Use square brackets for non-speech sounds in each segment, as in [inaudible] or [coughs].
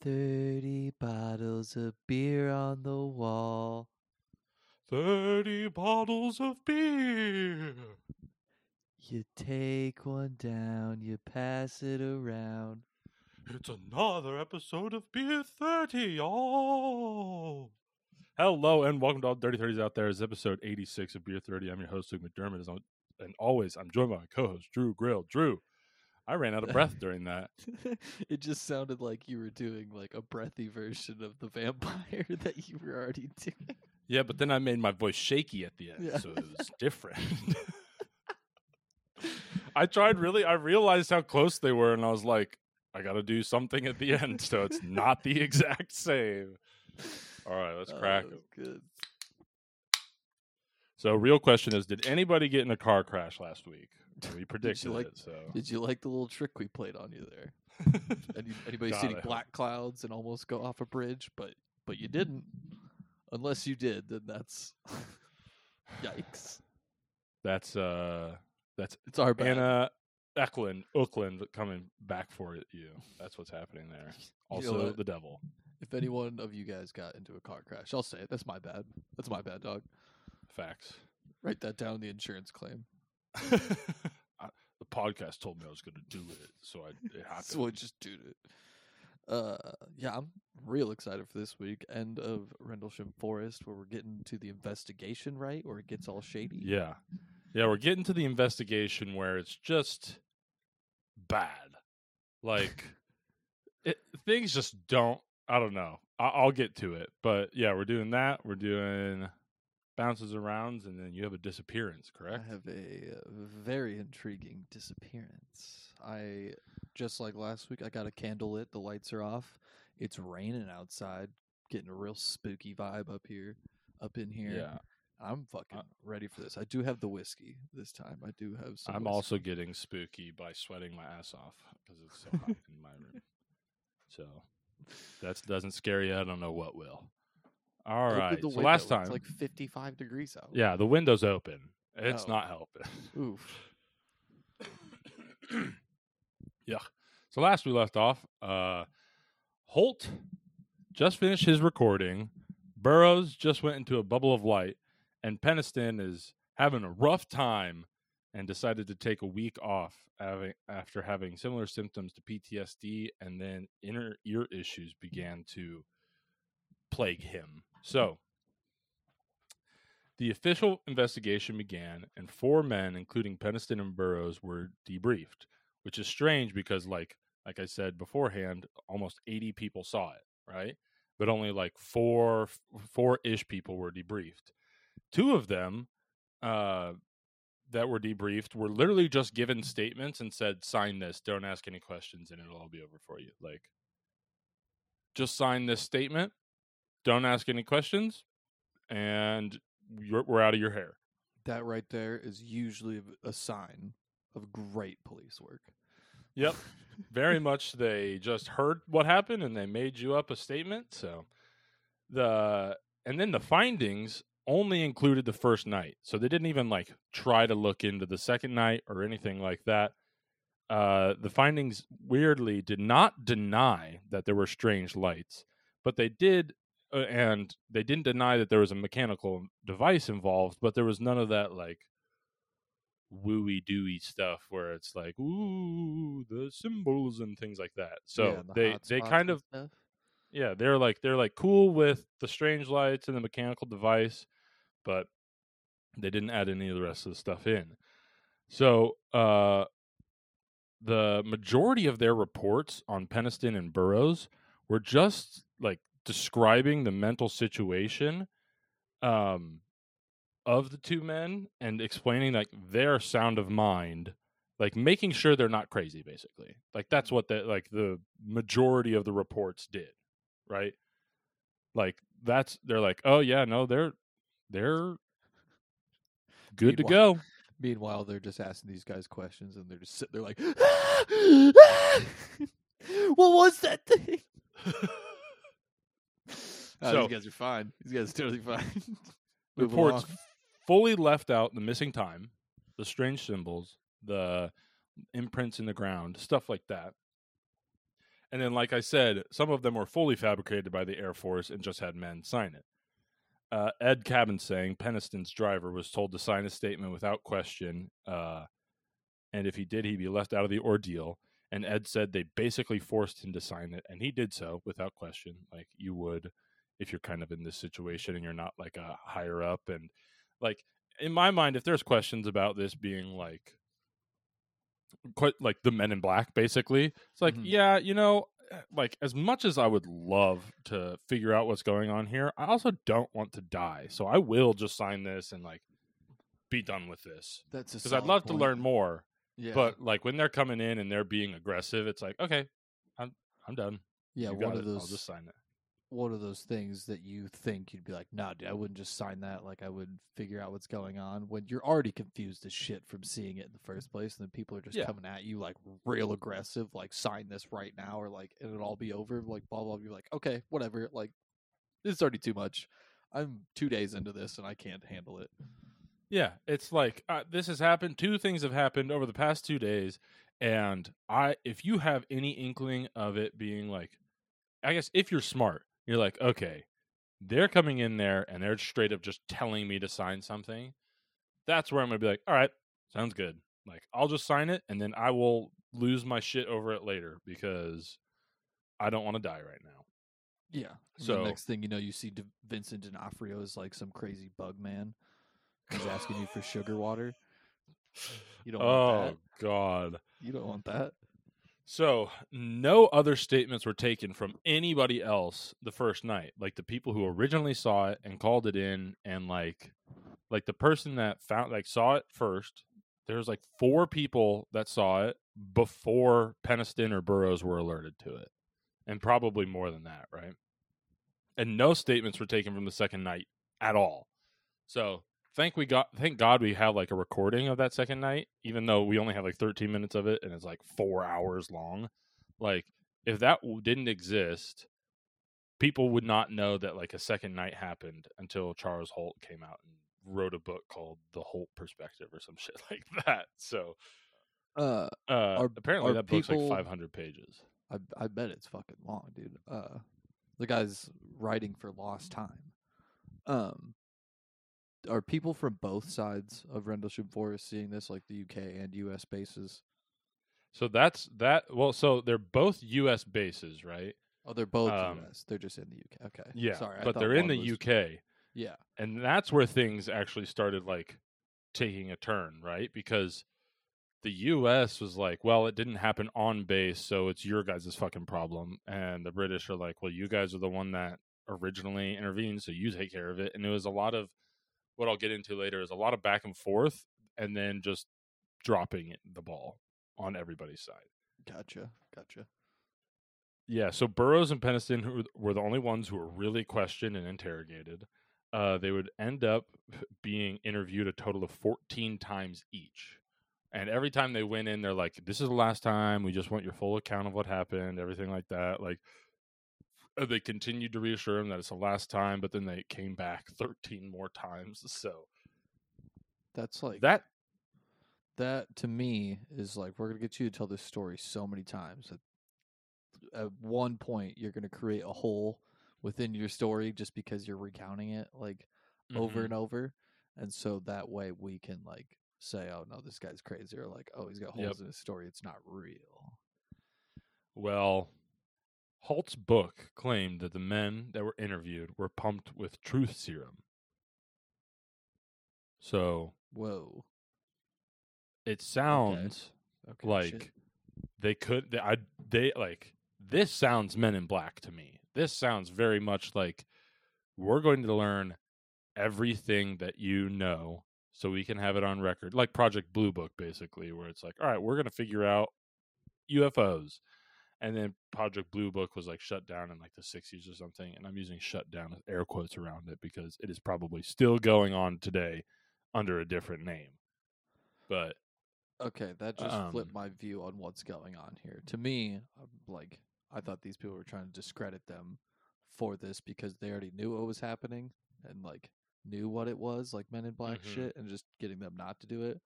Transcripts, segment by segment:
30 bottles of beer on the wall. 30 bottles of beer. You take one down, you pass it around. It's another episode of Beer 30, y'all. Hello and welcome to all Dirty 30s out there. It's episode 86 of Beer 30. I'm your host, Luke McDermott. And always, I'm joined by my co host, Drew Grill. Drew, I ran out of breath during that. [laughs] it just sounded like you were doing like a breathy version of the vampire [laughs] that you were already doing. Yeah, but then I made my voice shaky at the end, Yeah. so it was [laughs] different. I tried really, I realized how close they were, and I was like, I got to do something at the end so it's not the exact same. All right, let's Oh, crack it. Good. So, real question is Did anybody get in a car crash last week? We [laughs] predicted like- it, so. Did you like the little trick we played on you there? [laughs] Any, anybody God, see any black clouds and almost go off a bridge, but but you didn't. Unless you did, then that's [laughs] yikes. That's, uh, that's It's our bad. Anna Eklund, Oakland coming back for you. That's what's happening there. You know Also, the devil. If any one of you guys got into a car crash, I'll say it. That's my bad. That's my bad, dog. Facts. Write that down. The insurance claim. I, the podcast told me I was going to do it, so I it happened. [laughs] So I just do it. Uh, yeah, I'm real excited for this week. End of Rendlesham Forest, where we're getting to the investigation, right? Where it gets all shady. yeah, yeah, we're getting to the investigation where it's just bad. Like [laughs] it, things just don't. I don't know. I, I'll get to it, but yeah, we're doing that. We're doing bounces arounds, and then you have a disappearance, correct? I have a uh, very intriguing disappearance. I just like last week. I got a candle lit. The lights are off. It's raining outside. Getting a real spooky vibe up here, up in here. Yeah, I'm fucking ready for this. I do have the whiskey this time. I do have some. I'm whiskey. also getting spooky by sweating my ass off because it's so hot in my room. [laughs] So that doesn't scare you. I don't know what will. All right. So window. last time, it's like 55 degrees out. yeah, the window's open. It's Oh. not helping. Oof. [coughs] yeah. So last we left off, uh, Holt just finished his recording. Burroughs just went into a bubble of light, and Penniston is having a rough time and decided to take a week off after having similar symptoms to PTSD, and then inner ear issues began to plague him. So the official investigation began, and four men, including Penniston and Burroughs, were debriefed, which is strange because, like, like I said beforehand, almost 80 people saw it, right? But only like four, four ish people were debriefed. Two of them, uh, that were debriefed were literally just given statements and said, "Sign this. Don't ask any questions, and it'll all be over for you." Like, just sign this statement. Don't ask any questions, and you're, we're out of your hair. That right there is usually a sign of great police work. Yep. Very much they just heard what happened and they made you up a statement. So the and then the findings only included the first night. So they didn't even like try to look into the second night or anything like that. Uh the findings weirdly did not deny that there were strange lights, but they did and they didn't deny that there was a mechanical device involved, but there was none of that like wooey dooey stuff where it's like ooh the symbols and things like that. So Yeah, the they they kind of stuff. yeah they're like they're like cool with the strange lights and the mechanical device, but they didn't add any of the rest of the stuff in. So uh the majority of their reports on Penniston and Burroughs were just like describing the mental situation um of the two men and explaining like their sound of mind like making sure they're not crazy basically. Like that's what the like the majority of the reports did right? Like that's they're like oh yeah no they're they're good to go. Meanwhile, they're just asking these guys questions, and they're just sitting there like, [laughs] [laughs] "What was that thing?" [laughs] Oh, So- these guys are fine. These guys are totally fine. [laughs] Reports fully left out the missing time, the strange symbols, the imprints in the ground, stuff like that. And then, like I said, some of them were fully fabricated by the Air Force and just had men sign it. Uh, Ed Cabin saying Penniston's driver was told to sign a statement without question, uh, and if he did, he'd be left out of the ordeal. And Ed said they basically forced him to sign it, and he did so without question, like you would if you're kind of in this situation and you're not like a higher up. And like in my mind, if there's questions about this being like quite like the Men in Black, basically, it's like Mhm. yeah, you know, eh, like as much as I would love to figure out what's going on here, I also don't want to die, so I will just sign this and like be done with this That's because I'd love to learn more. Yeah, But like when they're coming in and they're being aggressive, it's like okay, I'm I'm done. yeah, You one of those I'll just sign it. One of those things that you think you'd be like, nah, dude, I wouldn't just sign that. Like, I would figure out what's going on when you're already confused as shit from seeing it in the first place, and then people are just Yeah. coming at you like real aggressive, like sign this right now, or like it'll all be over, like blah blah. You're like, okay, whatever. Like, this is already too much. I'm two days into this and I can't handle it. Yeah, it's like uh, this has happened. Two things have happened over the past two days, and I, if you have any inkling of it being like, I guess if you're smart, you're like, okay, they're coming in there and they're straight up just telling me to sign something. That's where I'm gonna be like, all right, sounds good. Like I'll just sign it, and then I will lose my shit over it later because I don't want to die right now. Yeah. So next thing you know, you see D- Vincent D'Onofrio is like some crazy bug man. He's asking you for sugar water. [sighs] You don't oh. God. You don't want that. So, no other statements were taken from anybody else the first night. Like the people who originally saw it and called it in and like like the person that found like saw it first. There's like four people that saw it before Penniston or Burroughs were alerted to it. And probably more than that, right? And no statements were taken from the second night at all. So, thank we got thank God we have like a recording of that second night, even though we only have like 13 minutes of it and it's like four hours long. Like if that didn't exist, people would not know that like a second night happened until Charles Holt came out and wrote a book called The Holt Perspective or some [laughs] shit like that. So Uh, uh, Are- apparently are that book's people- like 500 pages. I I bet it's fucking long, dude. Uh, the guy's writing for Lost Time. Um, are people from both sides of Rendlesham Forest seeing this, like the UK and US bases? So that's that. Well, so they're both U.S. bases, right? Oh, they're both Um, US. They're just in the UK. Okay. Yeah, Sorry, but they're in the was- UK. Yeah. and that's where things actually started like taking a turn right because the us was like well it didn't happen on base so it's your guys' fucking problem and the british are like well you guys are the one that originally intervened so you take care of it and it was a lot of what i'll get into later is a lot of back and forth and then just dropping the ball on everybody's side Gotcha. Gotcha. yeah, so Burroughs and Penniston were the only ones who were really questioned and interrogated. Uh, they would end up being interviewed a total of 14 times each. And every time they went in, they're like, this is the last time. We just want your full account of what happened, everything like that. Like, they continued to reassure him that it's the last time, but then they came back 13 more times. So That's like that, that to me is like we're gonna get you to tell this story so many times that at one point you're gonna create a hole within your story just because you're recounting it like over Mhm. and over, and so that way we can like say, oh no, this guy's crazy, or like, oh he's got holes Yep. in his story, it's not real. Well, Holt's book claimed that the men that were interviewed were pumped with truth serum. So Whoa. it sounds Okay. like shit. they could. They, I they like this sounds Men in Black to me. This sounds very much like we're going to learn everything that you know, so we can have it on record, like Project Blue Book, basically, where it's like, all right, we're going to figure out UFOs. And then Project Blue Book was like shut down in like the 60s or something. And I'm using shut down with air quotes around it because it is probably still going on today under a different name. But Okay, that just flipped Um, my view on what's going on here. To me, like I thought these people were trying to discredit them for this because they already knew what was happening and like knew what it was, like Men in Black Mhm. shit, and just getting them not to do it.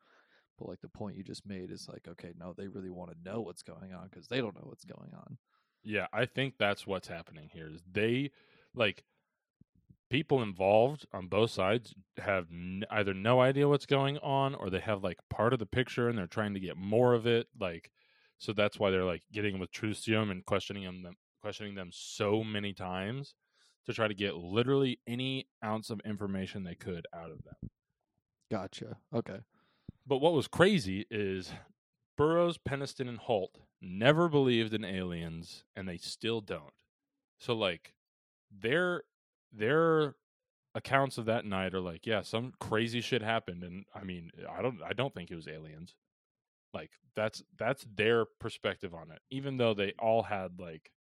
But like the point you just made is like, okay, no, they really want to know what's going on because they don't know what's going on. Yeah, I think that's what's happening here. Is they like people involved on both sides have n- either no idea what's going on or they have like part of the picture and they're trying to get more of it. Like, so that's why they're like getting with truth serum and questioning them, questioning them so many times to try to get literally any ounce of information they could out of them. Gotcha. Okay. But what was crazy is Burroughs, Penniston, and Holt never believed in aliens, and they still don't. So, like, their their accounts of that night are like, yeah, some crazy shit happened, and I mean, I don't, I don't think it was aliens. Like, that's that's their perspective on it. Even though they all had like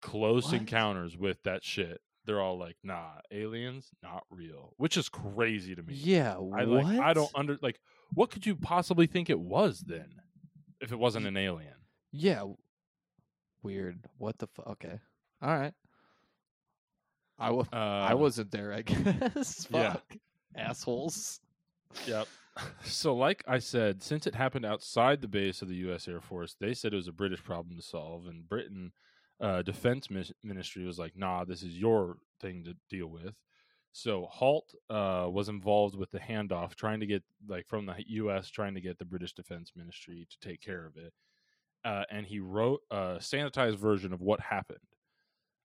close What? encounters with that shit, they're all like, nah, aliens not real, which is crazy to me. Yeah. I what? like I don't under like what could you possibly think it was then if it wasn't an alien? Yeah. Weird. What the fuck? Okay. All right. I Uh, I wasn't there. I [laughs] guess. yeah. Fuck. Assholes. Yep. [laughs] So like I said, since it happened outside the base of the US Air Force, they said it was a British problem to solve and Britain uh, defense ministry was like, "Nah, this is your thing to deal with." So Halt uh, was involved with the handoff, trying to get like from the U.S. trying to get the British Defense Ministry to take care of it, uh, and he wrote a sanitized version of what happened.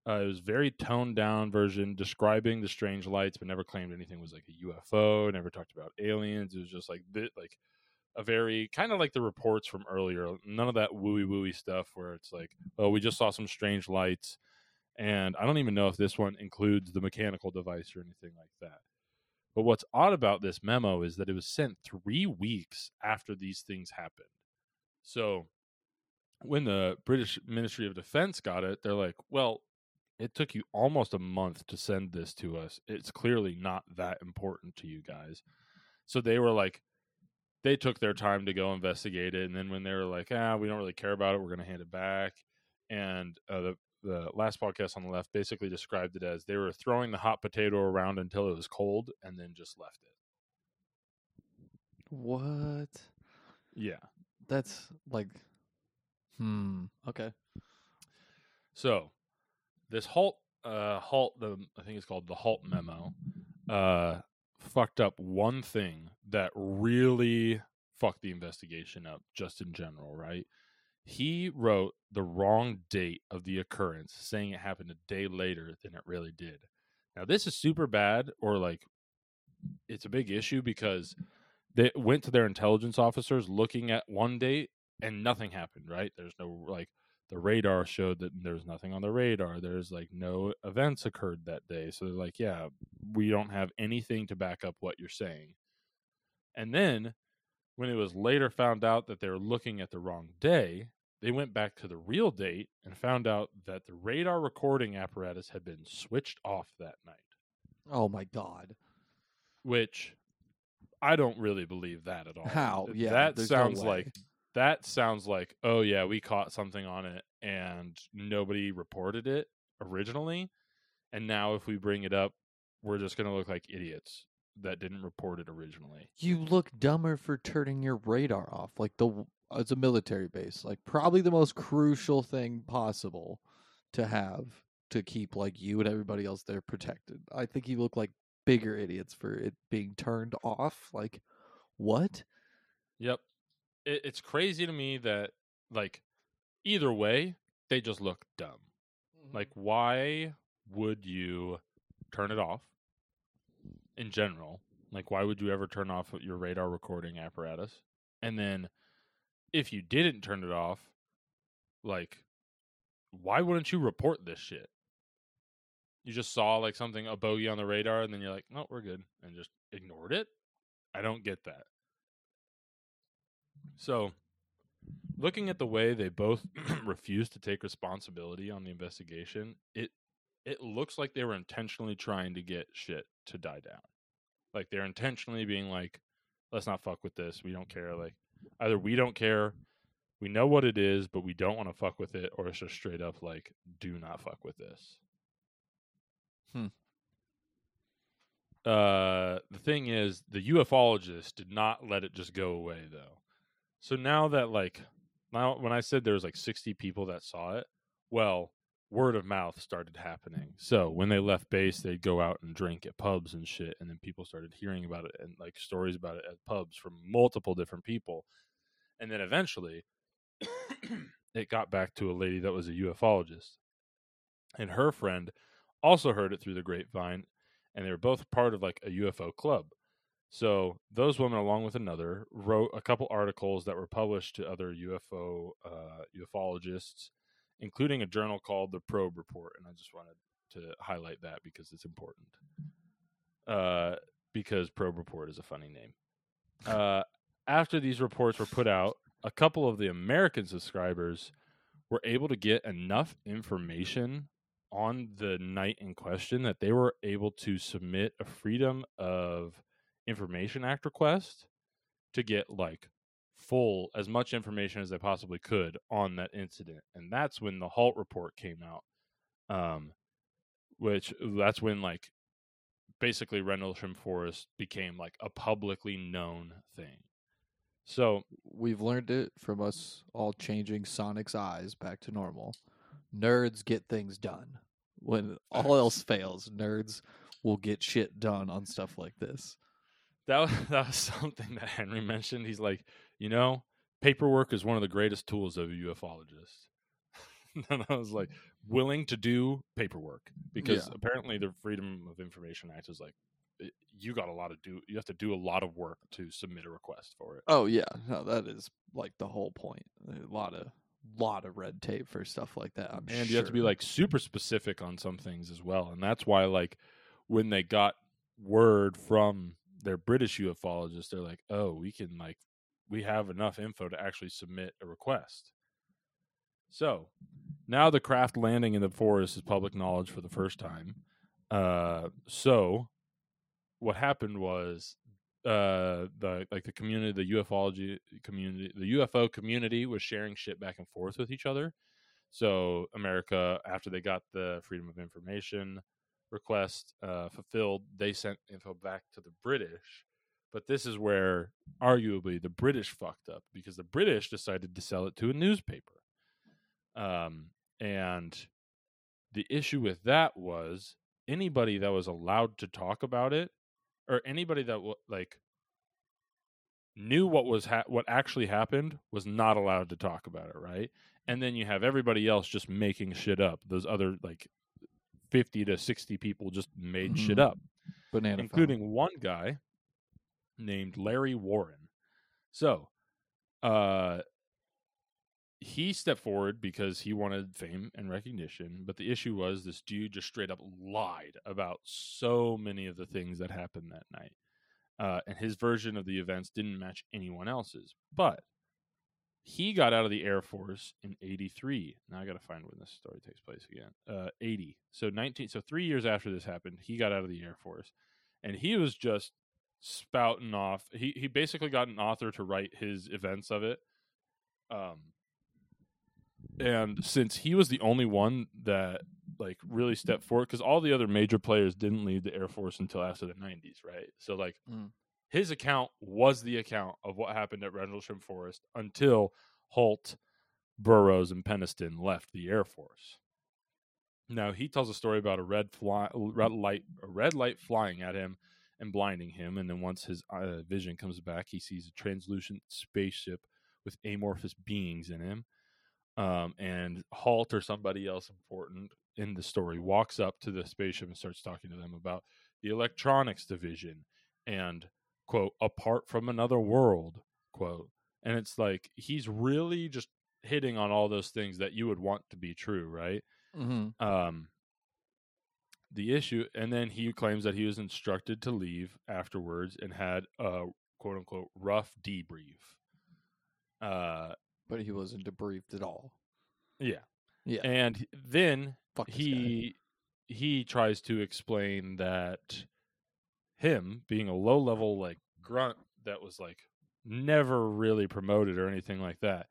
Uh, it was very toned down version describing the strange lights, but never claimed anything was like a UFO. Never talked about aliens. It was just like bit like a very kind of like the reports from earlier. None of that wooey wooey stuff where it's like, oh, we just saw some strange lights, and I don't even know if this one includes the mechanical device or anything like that. But what's odd about this memo is that it was sent three weeks after these things happened. So when the British Ministry of Defense got it, they're like, well, it took you almost a month to send this to us. It's clearly not that important to you guys. So they were like, they took their time to go investigate it. And then when they were like, ah, we don't really care about it, we're going to hand it back. And uh, the, the last podcast on the left basically described it as they were throwing the hot potato around until it was cold and then just left it. What? Yeah. That's like. Hmm. Okay. So this halt uh halt the I think it's called the halt memo uh fucked up one thing that really fucked the investigation up just in general, right? He wrote the wrong date of the occurrence, saying it happened a day later than it really did. Now this is super bad or like it's a big issue because they went to their intelligence officers looking at one date and nothing happened, right? There's no like the radar showed that there's nothing on the radar. There's like no events occurred that day. So they're like, yeah, we don't have anything to back up what you're saying. And then when it was later found out that they were looking at the wrong day, they went back to the real date and found out that the radar recording apparatus had been switched off that night, Oh my god. which I don't really believe that at all. How? Yeah. that there's no sounds like that sounds like oh yeah we caught something on it and nobody reported it originally and now if we bring it up we're just going to look like idiots that didn't report it originally you look dumber for turning your radar off. Like the it's a military base. Like probably the most crucial thing possible to have to keep like you and everybody else there protected. I think you look like bigger idiots for it being turned off. Like what? yep it, it's crazy to me that like either way they just look dumb mm-hmm. like why would you turn it off in general like why would you ever turn off your radar recording apparatus? And then if you didn't turn it off like why wouldn't you report this shit? You just saw like something a bogey on the radar and then you're like no we're good and just ignored it? I don't get that. So looking at the way they both [clears throat] refused to take responsibility on the investigation it it looks like they were intentionally trying to get shit to die down. Like they're intentionally being like let's not fuck with this. We don't care. Like either we don't care we know what it is but we don't want to fuck with it or it's just straight up like do not fuck with this. Hmm. uh the thing is the ufologists did not let it just go away though. So now that like now when i said there was like 60 people that saw it Well, word of mouth started happening. So when they left base, they'd go out and drink at pubs and shit, and then people started hearing about it and like stories about it at pubs from multiple different people. And then eventually, [coughs] it got back to a lady that was a ufologist, and her friend also heard it through the grapevine, and they were both part of like a UFO club. So those women, along with another, wrote a couple articles that were published to other UFO uh, ufologists, including a journal called the Probe Report. And I just wanted to highlight that because it's important. Uh, because Probe Report is a funny name. Uh, after these reports were put out, a couple of the American subscribers were able to get enough information on the night in question that they were able to submit a Freedom of Information Act request to get like full as much information as they possibly could on that incident. And that's when the halt report came out. Um which that's when like basically Rendlesham Forest became like a publicly known thing. So We've learned it from us all changing Sonic's eyes back to normal. Nerds get things done. When all [laughs] else fails, nerds will get shit done on stuff like this. that was, [laughs] that was something that Henry mentioned. He's like, you know, paperwork is one of the greatest tools of a ufologist. [laughs] and I was like, willing to do paperwork because Yeah. apparently the Freedom of Information Act is like, it- you got a lot of do. You have to do a lot of work to submit a request for it. Oh yeah, no, that is like the whole point. A lot of lot of red tape for stuff like that. I'm and you have to be like super specific on some things as well and that's why like when they got word from their british ufologists they're like oh we can like we have enough info to actually submit a request so now the craft landing in the forest is public knowledge for the first time uh so what happened was uh the like the community the ufology community the ufo community was sharing shit back and forth with each other so America, after they got the Freedom of Information request uh, fulfilled, they sent info back to the British. But this is where arguably the British fucked up because the British decided to sell it to a newspaper. Um, and the issue with that was anybody that was allowed to talk about it, or anybody that w- like knew what was ha- what actually happened, was not allowed to talk about it. Right and then you have everybody else just making shit up. Those other like fifty to sixty people just made shit Mhm. up, banana, phone. including one guy named Larry Warren. So, uh, he stepped forward because he wanted fame and recognition. But the issue was this dude just straight up lied about so many of the things that happened that night. Uh, and his version of the events didn't match anyone else's. But he got out of the Air Force in 83. Now I got to find when this story takes place again. Uh, 80. So 19 so 3 years after this happened, he got out of the Air Force and he was just spouting off. He he basically got an author to write his events of it. Um and since he was the only one that like really stepped forward cuz all the other major players didn't leave the Air Force until after the 90s, right? So like Mm. his account was the account of what happened at Rendlesham Forest until Holt, Burroughs, and Penniston left the Air Force. Now he tells a story about a red fly, red light, a red light flying at him and blinding him, and then once his uh, vision comes back, he sees a translucent spaceship with amorphous beings in him. Um, and Halt or somebody else important in the story walks up to the spaceship and starts talking to them about the electronics division and quote apart from another world quote and it's like he's really just hitting on all those things that you would want to be true right Mhm. um the issue and then he claims that he was instructed to leave afterwards and had a quote unquote rough debrief. Uh but he wasn't debriefed at all. yeah. Yeah, and then fuck he he tries to explain that him being a low level like grunt that was like never really promoted or anything like that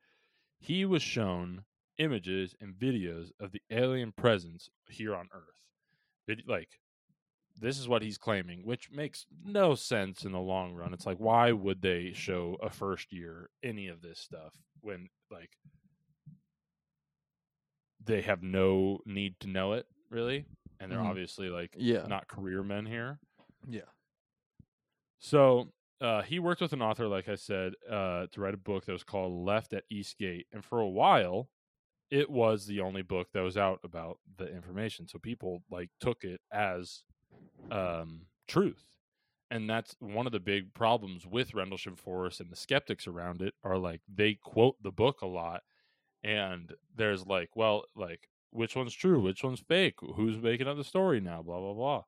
he was shown images and videos of the alien presence here on earth Vid- like this is what he's claiming which makes no sense in the long run it's like why would they show a first year any of this stuff when like they have no need to know it really, and they're Mhm. obviously like Yeah. not career men here. yeah. So uh, he worked with an author, like I said, uh, to write a book that was called Left at Eastgate, and for a while, it was the only book that was out about the information. So people like took it as um, truth, and that's one of the big problems with Rendlesham Forest and the skeptics around it are like they quote the book a lot, and there's like, well, like which one's true, which one's fake, who's making up the story now, blah blah blah.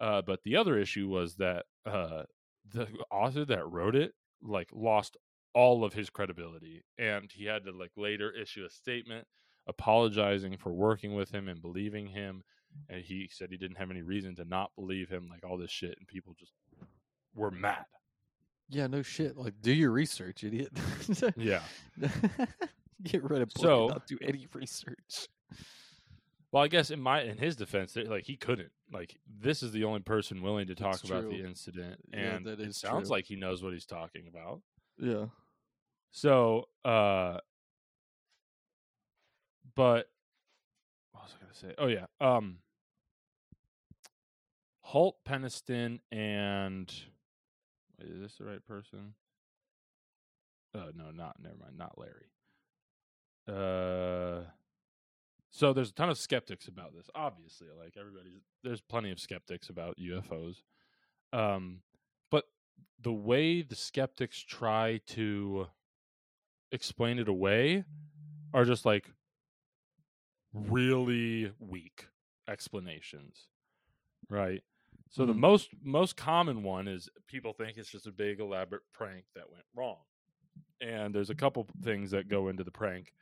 Uh, but the other issue was that uh, the author that wrote it like lost all of his credibility, and he had to like later issue a statement apologizing for working with him and believing him. And he said he didn't have any reason to not believe him, like all this shit, and people just were mad. Yeah, no shit. Like, do your research, idiot. [laughs] Yeah. Get rid of so not do any research. Well, I guess in my in his defense, like he couldn't. Like this is the only person willing to talk That's about true. the incident, Yeah, and that it is sounds true. like he knows what he's talking about. Yeah. So, uh, but what was I going to say? Oh yeah, um, Holt Penniston and wait, is this the right person? Uh, no, not never mind, not Larry. Uh, so there's a ton of skeptics about this. Obviously, like everybody's, there's plenty of skeptics about UFOs. Um, but the way the skeptics try to explain it away are just like really weak explanations right? So the Mhm. most most common one is people think it's just a big elaborate prank that went wrong. And there's a couple things that go into the prank.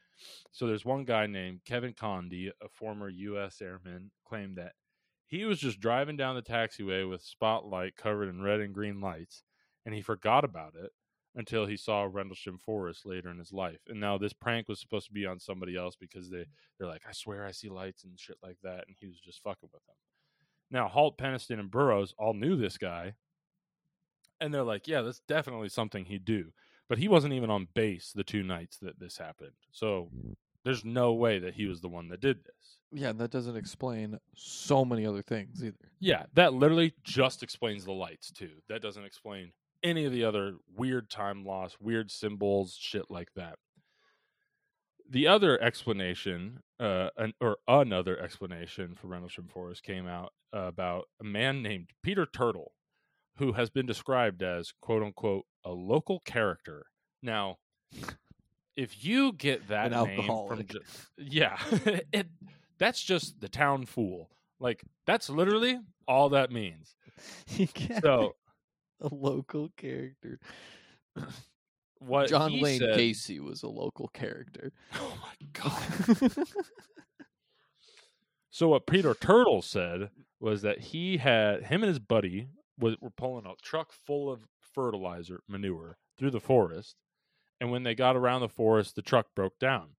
So there's one guy named Kevin Conde a former u.s airman claimed that he was just driving down the taxiway with spotlight covered in red and green lights and he forgot about it until he saw Rendlesham Forest later in his life. And now this prank was supposed to be on somebody else because they they're like, I swear I see lights and shit like that, and he was just fucking with them. Now Halt, Penniston, and Burroughs all knew this guy, and they're like, yeah, that's definitely something he'd do. But he wasn't even on base the two nights that this happened, so there's no way that he was the one that did this. Yeah, and that doesn't explain so many other things either. Yeah, that literally just explains the lights too. That doesn't explain any of the other weird time loss, weird symbols, shit like that. The other explanation, uh, an, or another explanation for Reynolds Rendlesham Forest came out uh, about a man named Peter Turtle, who has been described as "quote unquote" a local character. Now, if you get that An name from, yeah, [laughs] it that's just the town fool. Like that's literally all that means. [laughs] So a local character. [clears throat] what John Wayne said- Casey was a local character. [laughs] Oh my god. [laughs] So what Peter Turtle said was that he had him and his buddy was, were pulling a truck full of fertilizer manure through the forest, and when they got around the forest, the truck broke down,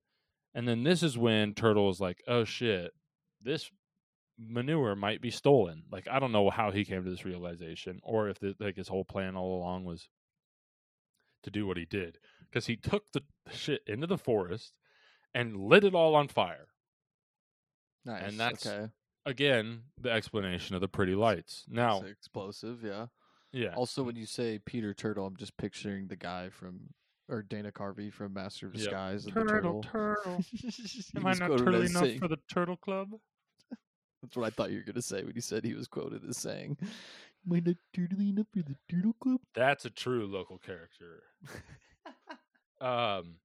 and then this is when Turtle was like, "Oh shit, this manure might be stolen." Like I don't know how he came to this realization, or if the, like his whole plan all along was to do what he did, because he took the shit into the forest and lit it all on fire nice. And that's- okay. again the explanation of the pretty lights now It's explosive, yeah. yeah Also, when you say Peter Turtle, I'm just picturing the guy from or Dana Carvey from Master of Yep. Disguise and the turtle. turtle [laughs] am i not turtle enough saying- for the turtle club That's what I thought you were gonna say when you said he was quoted as saying, "Am I not enough for the Turtle Club?" that's a true local character. Um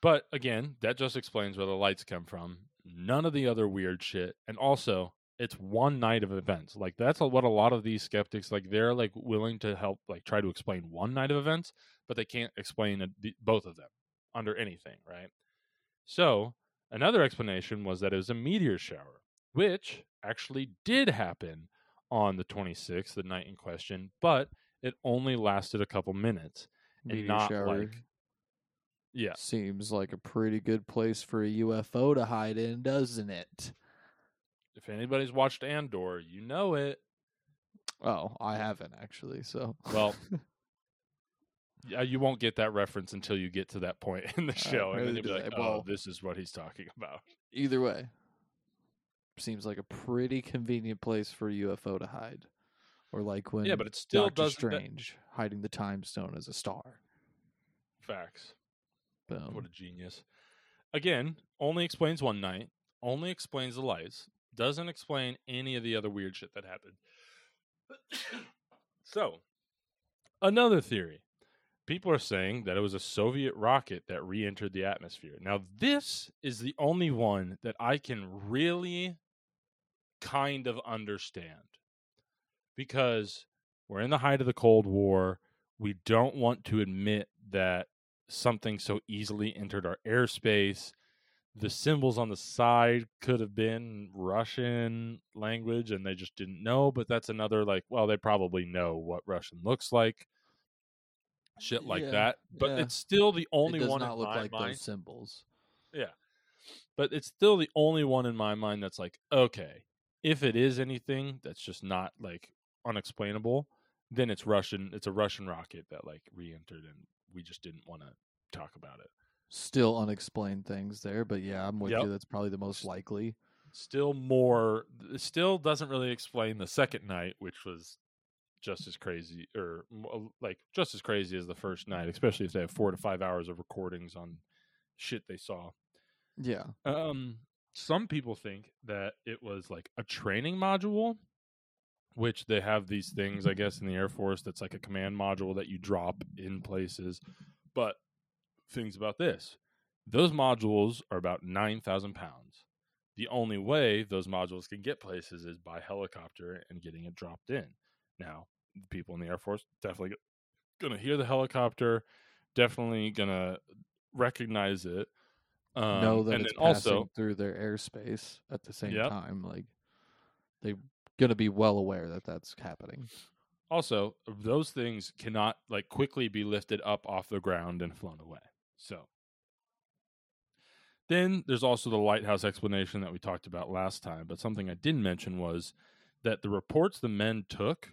but again that just explains where the lights come from. None of the other weird shit. And also it's one night of events. Like that's what a lot of these skeptics like they're like willing to help like try to explain one night of events but they can't explain a, the, both of them under anything right? So another explanation was that it was a meteor shower which actually did happen on the 26th the night in question but it only lasted a couple minutes and Meteor not shower like yeah seems like a pretty good place for a UFO to hide in, doesn't it? if anybody's watched andor you know it Oh, I haven't actually. So Well, [laughs] Yeah, you won't get that reference until you get to that point in the show, and then you'll be like, I- "Oh, well- this is what he's talking [laughs] about." Either way, seems like a pretty convenient place for a UFO to hide, or like when yeah, but it still Doctor doesn't. that- Strange hiding the time stone as a star. Facts. Boom. What a genius. Again, only explains one night, only explains the lights, doesn't explain any of the other weird shit that happened. [coughs] so, another theory. People are saying that it was a Soviet rocket that re entered the atmosphere. Now, this is the only one that I can really kind of understand because we're in the height of the Cold War. We don't want to admit that something so easily entered our airspace. The symbols on the side could have been Russian language and they just didn't know, but that's another like, well, they probably know what Russian looks like. Shit like Yeah, that. But yeah. it's still the only it does one not look like mind. those symbols. Yeah. But it's still the only one in my mind that's like, okay, if it is anything that's just not like unexplainable, then it's Russian. It's a Russian rocket that like re-entered, and we just didn't want to talk about it. Still unexplained things there, but yeah, I'm with Yep. you. That's probably the most likely. Still more. Still doesn't really explain the second night, which was just as crazy, or like just as crazy as the first night, especially if they have four to five hours of recordings on shit they saw. Yeah. Um, some people think that it was like a training module, which they have these things, I guess, in the Air Force that's like a command module that you drop in places. But things about this those modules are about 9,000 pounds. The only way those modules can get places is by helicopter and getting it dropped in. Now, people in the Air Force definitely to hear the helicopter, definitely to recognize it. Um, know that and it's then passing also, through their airspace at the same Yep. time. Like they're gonna be well aware that that's happening. also those things cannot like quickly be lifted up off the ground and flown away. So then there's also the lighthouse explanation that we talked about last time, but something I didn't mention was that the reports the men took,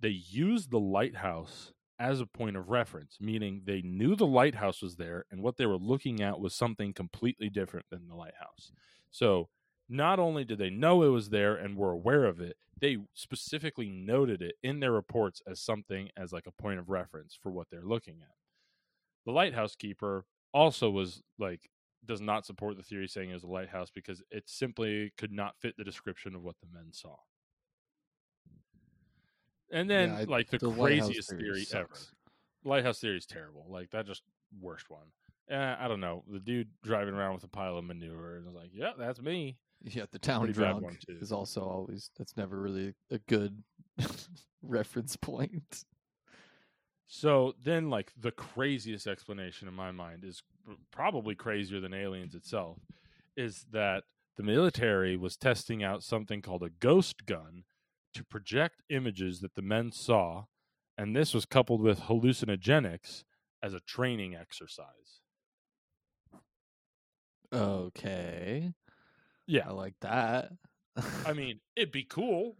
they used the lighthouse as a point of reference, meaning they knew the lighthouse was there and what they were looking at was something completely different than the lighthouse. So not only did they know it was there and were aware of it, they specifically noted it in their reports as something as like a point of reference for what they're looking at. The lighthouse keeper also was like does not support the theory saying it was a lighthouse because it simply could not fit the description of what the men saw. And then Yeah, I- like the, the craziest theory theory ever. Lighthouse theory is terrible. Like that just worst one. Eh, I don't know. The dude driving around with a pile of manure and was like, "Yeah, that's me." Yeah, the town Pretty drunk is also always that's never really a good [laughs] reference point. So then, like the craziest explanation in my mind is probably crazier than aliens itself, is that the military was testing out something called a ghost gun to project images that the men saw, and this was coupled with hallucinogenics as a training exercise. Okay. Yeah, I like that. I [laughs] mean, it'd be cool.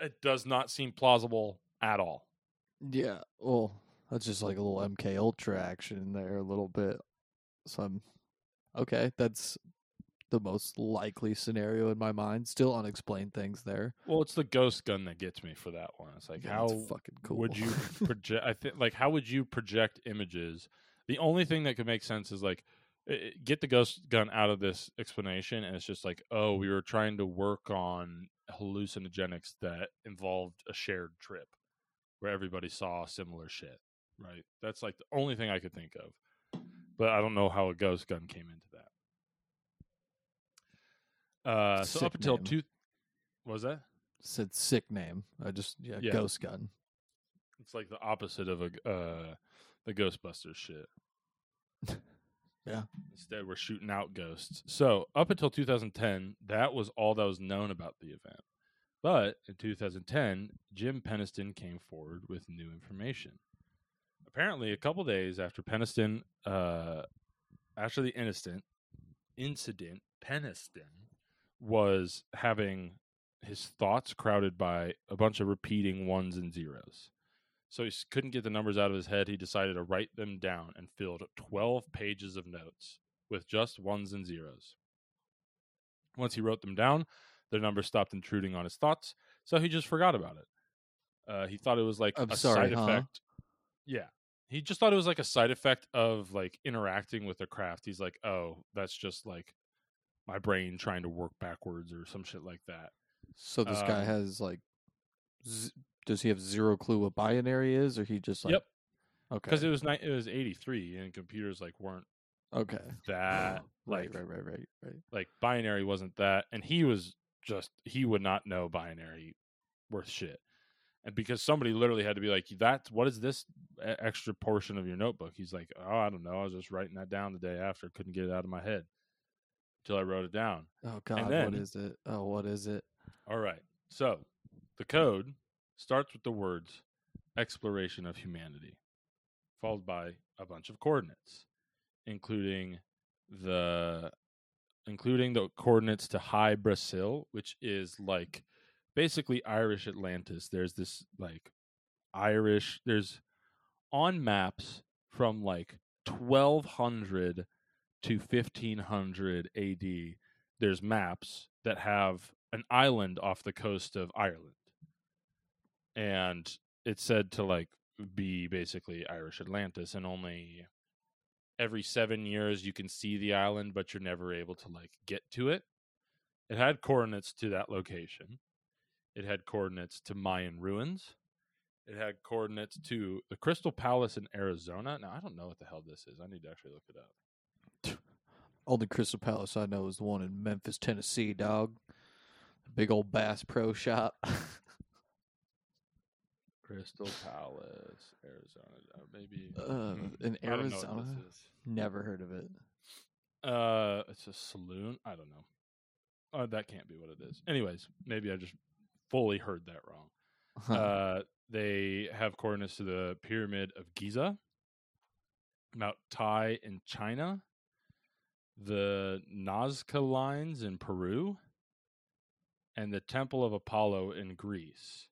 It does not seem plausible at all. yeah. Well, that's just like a little MK Ultra action there, a little bit. So I'm okay. That's the most likely scenario in my mind. Still unexplained things there. Well, it's the ghost gun that gets me for that one. It's like Yeah, how it's fucking cool. would you [laughs] project? I think like how would you project images? The only thing that could make sense is like i- i- get the ghost gun out of this explanation, and it's just like, oh, we were trying to work on hallucinogenics that involved a shared trip where everybody saw similar shit. Right. That's like the only thing I could think of, but I don't know how a ghost gun came into. Uh, so Sick up until name. two, what was that? said sick name. I just yeah, Yeah. ghost gun. It's like the opposite of a uh the Ghostbusters shit. [laughs] Yeah. Instead, we're shooting out ghosts. So up until 2010, that was all that was known about the event. But in 2010, Jim Penniston came forward with new information. Apparently, a couple days after Penniston, uh, after the incident, incident, Penniston was having his thoughts crowded by a bunch of repeating ones and zeros. So he couldn't get the numbers out of his head. He decided to write them down and filled 12 pages of notes with just ones and zeros. Once he wrote them down, the numbers stopped intruding on his thoughts, so he just forgot about it. Uh, he thought it was like I'm a sorry, side huh? effect. Yeah. He just thought it was like a side effect of like interacting with the craft. He's like, oh, that's just like my brain trying to work backwards or some shit like that. So this guy Um, has like, z- does he have zero clue what binary is, or he just like? Yep. Okay. Because it was ni- it was 83 and computers like weren't okay. that Right. like Right. Right. Right. Right. like binary wasn't that and he was just he would not know binary worth shit and because somebody literally had to be like that's what is this extra portion of your notebook he's like oh i don't know i was just writing that down the day after couldn't get it out of my head until i wrote it down Oh God. then- what is it? Oh, what is it? all right so the code starts with the words exploration of humanity followed by a bunch of coordinates including the including the coordinates to Hy-Brasil, which is like basically Irish Atlantis. There's this like Irish there's on maps from like 1200 to 1500 AD. There's maps that have an island off the coast of Ireland. And it's said to like be basically Irish Atlantis and only every seven years you can see the island, but you're never able to like get to it. It had coordinates to that location. It had coordinates to Mayan ruins. It had coordinates to the Crystal Palace in Arizona. Now I don't know what the hell this is. I need to actually look it up. Only Crystal Palace I know is the one in Memphis, Tennessee. Dog. Big old Bass Pro Shop. [laughs] Crystal Palace, Arizona. Uh, maybe uh, hmm, in I don't know Arizona. what this is. Never heard of it. Uh, it's a saloon. I don't know. Uh, that can't be what it is. Anyways, maybe I just fully heard that wrong. Huh. [laughs] Uh, they have coordinates to the Pyramid of Giza, Mount Tai in China, the Nazca lines in Peru, and the Temple of Apollo in Greece.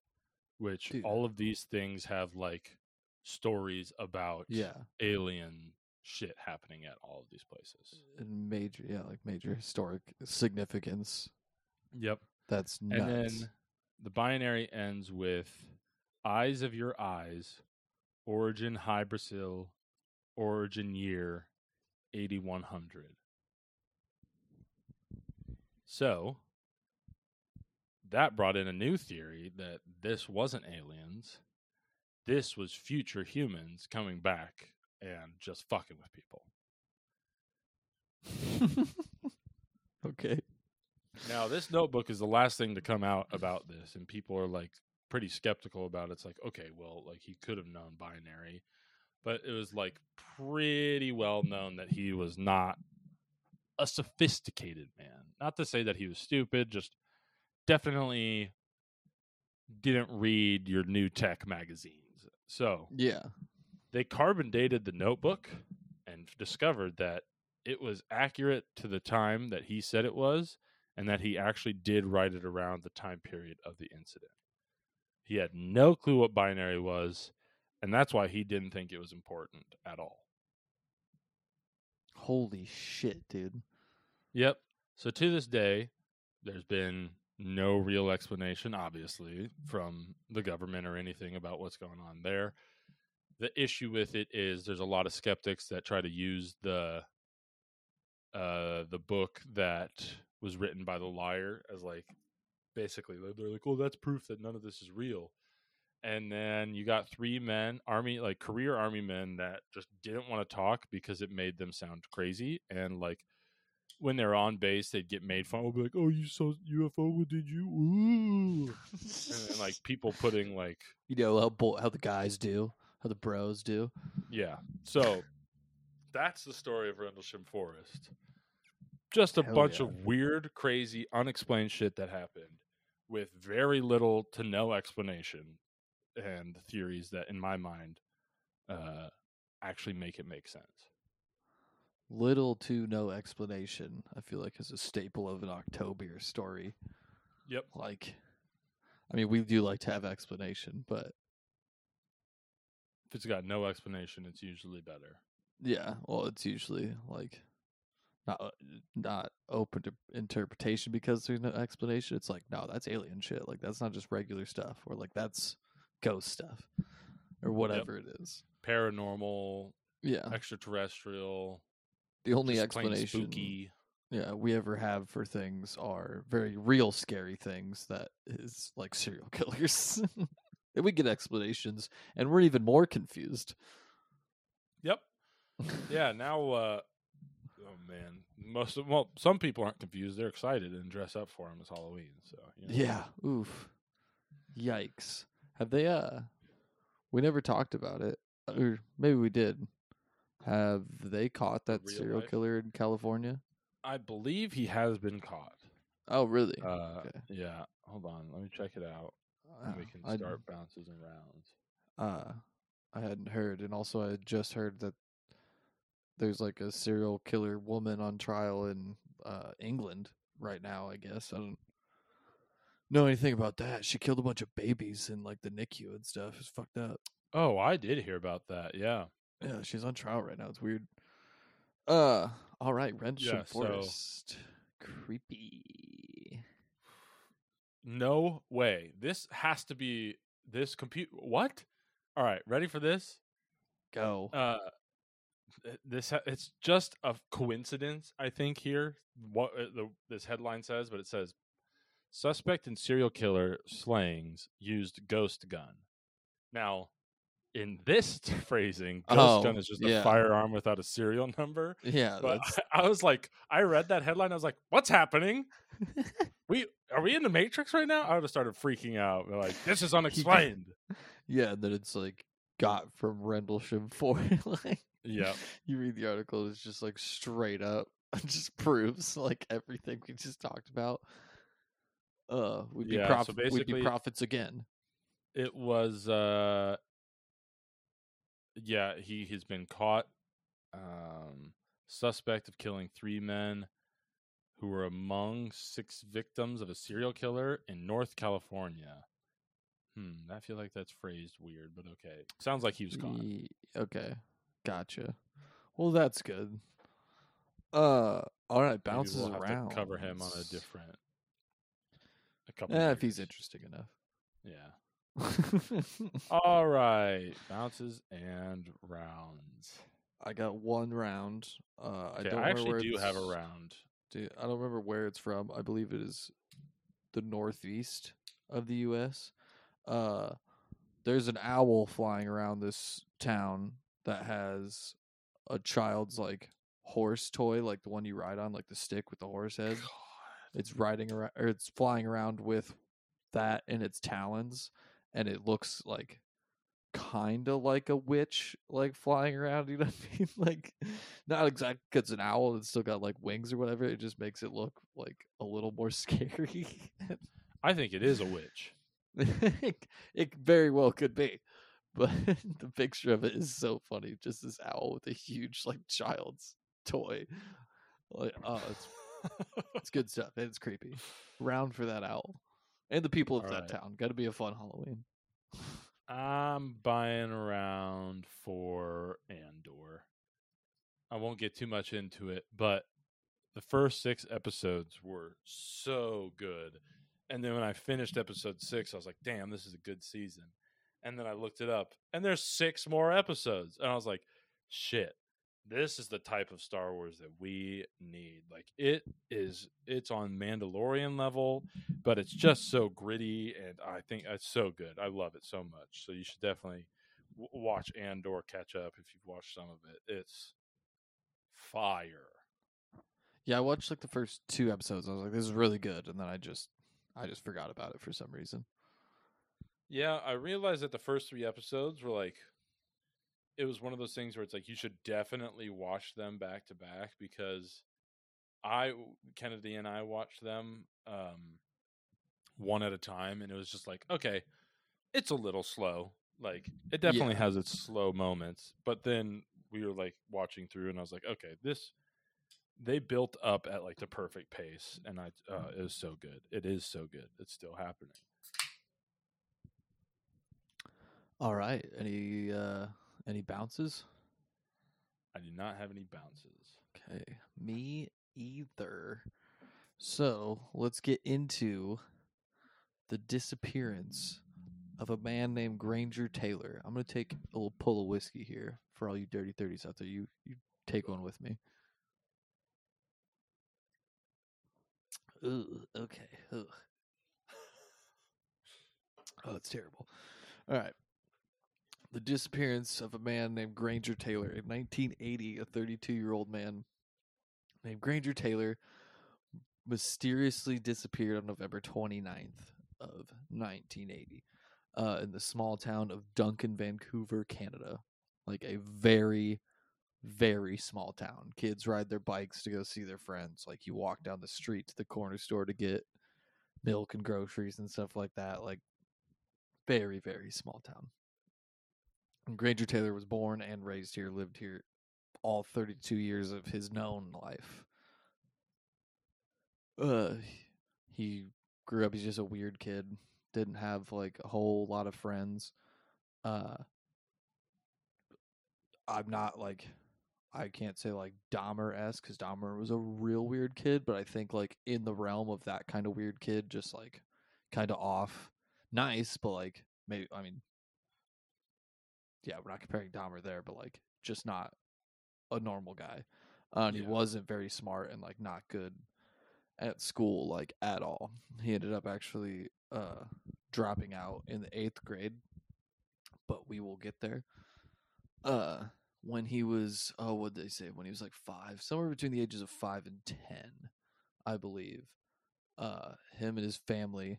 Which Dude. all of these things have like stories about yeah. alien shit happening at all of these places. And major, yeah, like major historic significance. Yep. That's nuts. And then the binary ends with eyes of your eyes, origin Hy-Brasil, origin year 8100. So that brought in a new theory that this wasn't aliens. This was future humans coming back and just fucking with people. [laughs] okay. Now, this notebook is the last thing to come out about this, and people are like pretty skeptical about it. It's like, okay, well, like he could have known binary, but it was like pretty well known that he was not a sophisticated man. Not to say that he was stupid, just definitely didn't read your new tech magazines. So Yeah. they carbon dated the notebook and discovered that it was accurate to the time that he said it was and that he actually did write it around the time period of the incident. He had no clue what binary was, and that's why he didn't think it was important at all. Holy shit, dude. Yep. So to this day, there's been no real explanation, obviously, from the government or anything about what's going on there. The issue with it is there's a lot of skeptics that try to use the uh the book that was written by the liar as like basically they're- like, oh, that's proof that none of this is real. And then you got three men, army like career army men that just didn't want to talk because it made them sound crazy and like when they're on base, they'd get made fun. of, be like, "Oh, you saw UFO? Did you?" Ooh, and then, like people putting like, you know how bo- how the guys do, how the bros do. yeah. So that's the story of Rendlesham Forest. Just a Hell bunch yeah. of weird, crazy, unexplained shit that happened with very little to no explanation and theories that, in my mind, uh, actually make it make sense. Little to no explanation. I feel like is a staple of an October story. Yep. Like, I mean, we do like to have explanation, but if it's got no explanation, it's usually better. Yeah, well, it's usually like not uh, not open to interpretation because there's no explanation. It's like, no, that's alien shit. Like that's not just regular stuff, or like that's ghost stuff, or whatever it is. Paranormal, Yeah, extraterrestrial, the only explanation spooky. yeah we ever have for things are very real scary things that is like serial [laughs] killers. and we get explanations, and we're even more confused. Yep. [laughs] Yeah. Now, uh, oh man, most of well, some people aren't confused. They're excited and dress up for him as Halloween. So you know. Yeah. Oof. Yikes. Have they uh we never talked about it. Or maybe we did. Have they caught that real serial life? killer in California? I believe he has been caught. Oh really? Uh, Okay. Yeah. Hold on. Let me check it out. and we Uh, can I- start bounces and rounds. uh I hadn't heard and also I had just heard that there's like a serial killer woman on trial in uh England right now, I guess. I don't know anything about that. She killed a bunch of babies in like the NICU and stuff. It's fucked up. Oh, I did hear about that. Yeah. Yeah, she's on trial right now. It's weird. Uh, all right, Rendlesham Yeah, so- Forest. Creepy. No way. This has to be this compute. What? All right. Ready for this? Go. uh this ha- it's just a coincidence i think here what uh, the, this headline says but it says suspect in serial killer slayings used ghost gun now in this [laughs] phrasing ghost Oh, gun is just yeah. a firearm without a serial [laughs] number yeah, but that's [laughs] I, was like i read that headline i was like what's happening we are we in the matrix right now i would have started freaking out like this is unexplained yeah. That it's like got from Rendlesham Forest. like yeah you read the article, it's just like straight up, just proves like everything we just talked about. Uh, we'd be Yeah, prof- so we'd be prophets again. it was uh yeah he has been caught um suspect of killing three men who were among six victims of a serial killer in north california hmm i feel like that's phrased weird but okay sounds like he was caught Okay, gotcha. Well, that's good. Uh, all right, bounces we'll have around. to cover him on a different a couple Eh, if he's interesting enough. yeah [laughs] all right bounces and rounds I got one round. Uh, I don't I, actually do have a round Dude, I don't remember where it's from. I believe it is the northeast of the U.S. Uh, there's an owl flying around this town that has a child's like horse toy, like the one you ride on, like the stick with the horse head. It's riding around, or it's flying around with that in its talons, and it looks like kind of like a witch, like flying around. You know what I mean? [laughs] Like, not exactly because it's an owl. It's still got like wings or whatever. It just makes it look like a little more [laughs] scary. I think it is a witch. [laughs] it, it very well could be, but the picture of it is so funny. Just this owl with a huge like child's toy. Like, oh, it's it's good stuff. and It's creepy. Round for that owl and the people of All that right. town. Got to be a fun Halloween. I'm buying around for Andor. I won't get too much into it, but the first six episodes were so good. And then when I finished episode six, I was like, damn, this is a good season. And then I looked it up, and there's six more episodes. And I was like, shit, this is the type of Star Wars that we need. Like, it is, it's on Mandalorian level, but it's just so gritty. And I think it's so good. I love it so much. So you should definitely w- watch Andor catch up if you've watched some of it. It's fire. Yeah, I watched like the first two episodes. I was like, this is really good, and then I just I just forgot about it for some reason. Yeah, I realized that the first three episodes were like, it was one of those things where it's like you should definitely watch them back to back because I, Kennedy and I watched them um, one at a time, and it was just like, okay, it's a little slow. Like it definitely Yeah. has its slow moments, but then we were like watching through, and I was like, okay, this they built up at like the perfect pace, and I uh, it was so good. It is so good. It's still happening. All right. Any uh any bounces? I do not have any bounces. Okay. Me either. So let's get into the disappearance of a man named Granger Taylor. I'm gonna take a little pull of whiskey here for all you dirty thirties out there. You you take one with me. Ooh, okay. Ugh. [laughs] Oh, it's terrible. All right. The disappearance of a man named Granger Taylor in 1980. A 32 year old man named Granger Taylor mysteriously disappeared on November 29th of 1980 uh, in the small town of Duncan, Vancouver, Canada. Like a very, very small town. Kids ride their bikes to go see their friends. Like you walk down the street to the corner store to get milk and groceries and stuff like that. Like very, very small town. Granger Taylor was born and raised here, lived here all 32 years of his known life. Uh, he grew up. He's just a weird kid. Didn't have like a whole lot of friends. Uh, I'm not like, I can't say like Dahmer esque because Dahmer was a real weird kid, but I think like in the realm of that kind of weird kid, just like kind of off, nice, but like maybe I mean, yeah, we're not comparing Dahmer there, but like just not a normal guy. Uh, and Yeah. he wasn't very smart and like not good at school like at all. He ended up actually uh dropping out in the 8th grade, but we will get there. Uh when he was oh what did they say when he was like 5, somewhere between the ages of 5 and 10, I believe. Uh him and his family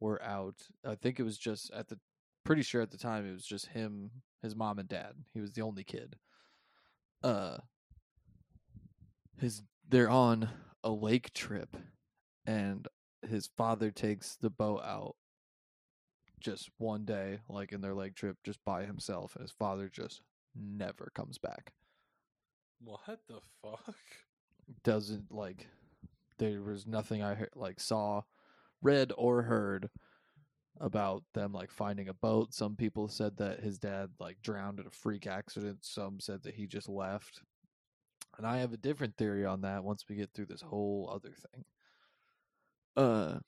were out. I think it was just at the pretty sure at the time it was just him, his mom and dad. He was the only kid. Uh his they're on a lake trip and his father takes the boat out just one day like in their lake trip just by himself and his father just never comes back What the fuck? doesn't like there was nothing i heard, like saw read or heard about them like finding a boat. Some people said that his dad like drowned in a freak accident. Some said that he just left. And i have a different theory on that once we get through this whole other thing. Uh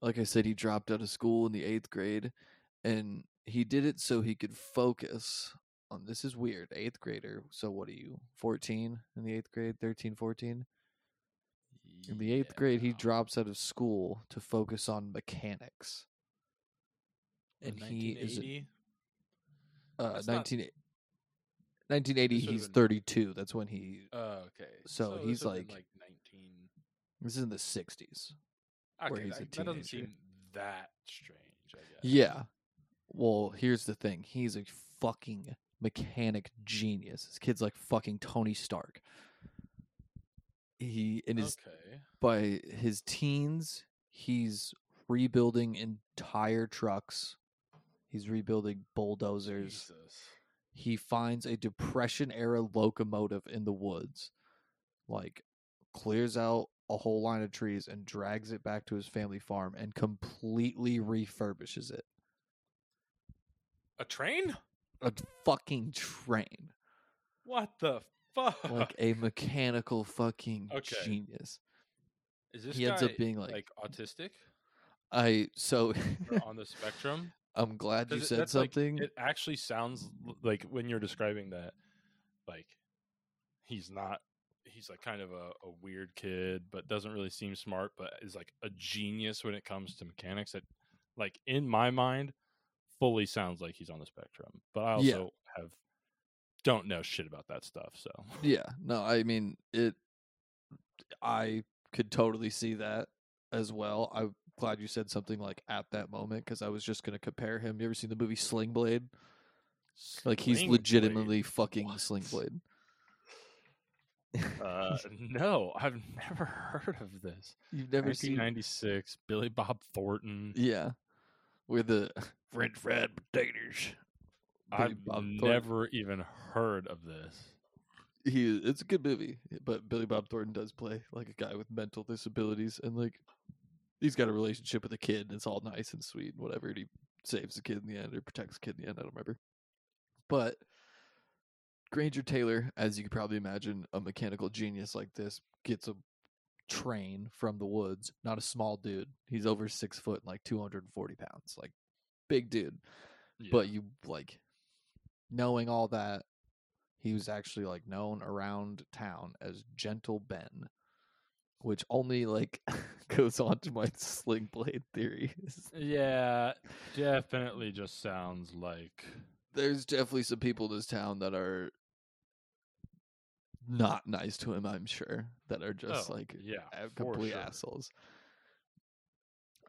like i said he dropped out of school in the eighth grade and he did it so he could focus on this is weird eighth grader. So what are you 14 in the eighth grade 13 14 in the eighth grade, he drops out of school to focus on mechanics. And he is 1980? uh, That's not- 19, 1980, he's been- 32. That's when he. Oh, okay. So this he's like- like 19. This is in the 60s. Okay, he's a that, that doesn't seem that strange, I guess. Yeah. Well, here's the thing he's a fucking mechanic genius. This kid's like fucking Tony Stark. He, in his Okay. by his teens, he's rebuilding entire trucks. He's rebuilding bulldozers. Jesus. He finds a depression era locomotive in the woods. Like clears out a whole line of trees and drags it back to his family farm and completely refurbishes it. A train? A fucking train. What the fuck? Like a mechanical fucking Okay. genius. Is this he guy ends up being like, like autistic I so on the spectrum? I'm glad you said that's, like, something. it actually sounds like when you're describing that, like he's not. He's like kind of a, a weird kid, but doesn't really seem smart, but is like a genius when it comes to mechanics. That, like in my mind, fully sounds like he's on the spectrum. But I also Yeah. have don't know shit about that stuff. So Yeah, no, I mean it. I could totally see that as well. I'm glad you said something like at that moment because I was just gonna compare him. You ever seen the movie Sling Blade? Like he's legitimately Blade. fucking What? Sling Blade. Uh, no, I've never [laughs] heard of this. You've never seen? 1996, Billy Bob Thornton. Yeah, with the French fried potatoes. Billy I've Bob Thornton. never even heard of this. He, it's a good movie, but Billy Bob Thornton does play like a guy with mental disabilities, and like he's got a relationship with a kid, and it's all nice and sweet and whatever. And he saves the kid in the end or protects the kid in the end. I don't remember. But Granger Taylor, as you could probably imagine, a mechanical genius like this gets a train from the woods. Not a small dude. He's over six foot, and like two hundred and forty pounds, like big dude. But you like knowing all that, he was actually like known around town as Gentle Ben, which only like [laughs] goes on to my [laughs] sling blade theory. [laughs] yeah, definitely just sounds like There's definitely some people in this town that are not nice to him. I'm sure that are just Oh, like yeah, complete sure. assholes.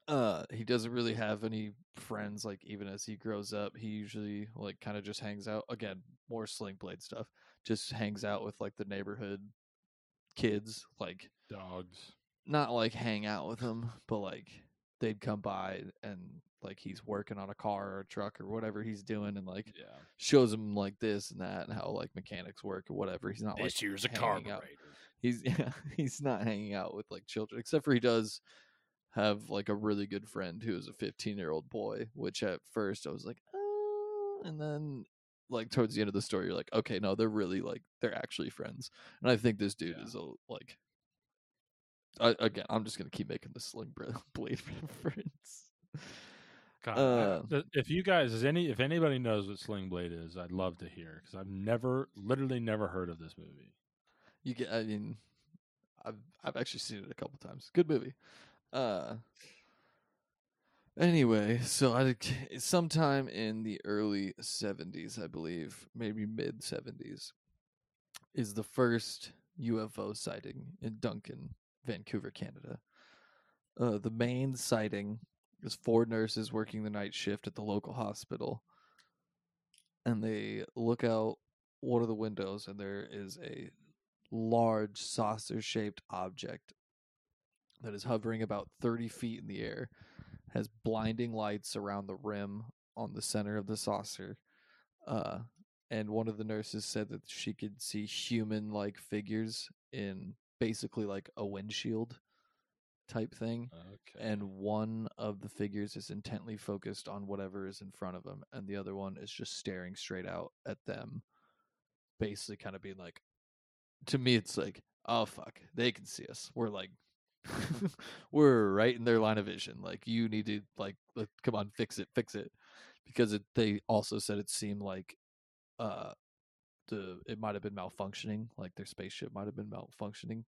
Uh, he doesn't really have any friends. Like even as he grows up, he usually like kind of just hangs out. Again, more sling blade stuff. Just hangs out with like the neighborhood kids. Like dogs. not like hang out with them, but like they'd come by and like he's working on a car or a truck or whatever he's doing, and like Yeah, shows him like this and that and how like mechanics work or whatever. He's not like here's a hanging out he's [laughs] yeah, he's not hanging out with like children except for he does have like a really good friend who is a 15 year old boy which at first i was like oh and then like towards the end of the story you're like okay no they're really like they're actually friends and i think this dude Yeah. is a like I, again i'm just gonna keep making the sling [laughs] blade reference. God, Uh, if you guys, is any, if anybody knows what Sling Blade is, I'd love to hear because I've never, literally never heard of this movie. you get i mean i've i've actually seen it a couple times. Good movie. Uh anyway so i [laughs] sometime in the early 70s i believe maybe mid 70s is the first ufo sighting in duncan vancouver canada uh the main sighting is four nurses working the night shift at the local hospital and they look out one of the windows and there is a large saucer shaped object that is hovering about 30 feet in the air, has blinding lights around the rim on the center of the saucer. Uh, and one of the nurses said that she could see human like figures in basically like a windshield type thing. Okay. And one of the figures is intently focused on whatever is in front of them, and the other one is just staring straight out at them, basically kind of being like, to me, it's like, oh fuck, they can see us. We're like, [laughs] we're right in their line of vision. Like, you need to like, come on, fix it, fix it, because it, they also said it seemed like, uh, the it might have been malfunctioning, like their spaceship might have been malfunctioning,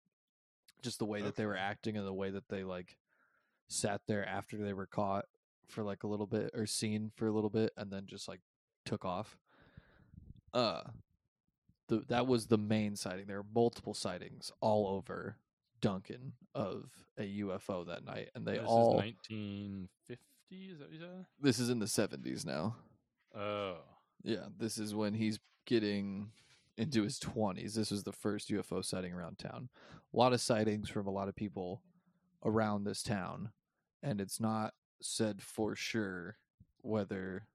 just the way that they were acting and the way that they like sat there after they were caught for like a little bit or seen for a little bit and then just like took off. Uh the that was the main sighting. There were multiple sightings all over Duncan of a UFO that night and they this all is 1950. Is that you said? this is in the 70s now. Oh, Yeah, this is when he's getting into his 20s. This was the first UFO sighting around town. A lot of sightings from a lot of people around this town, and it's not said for sure whether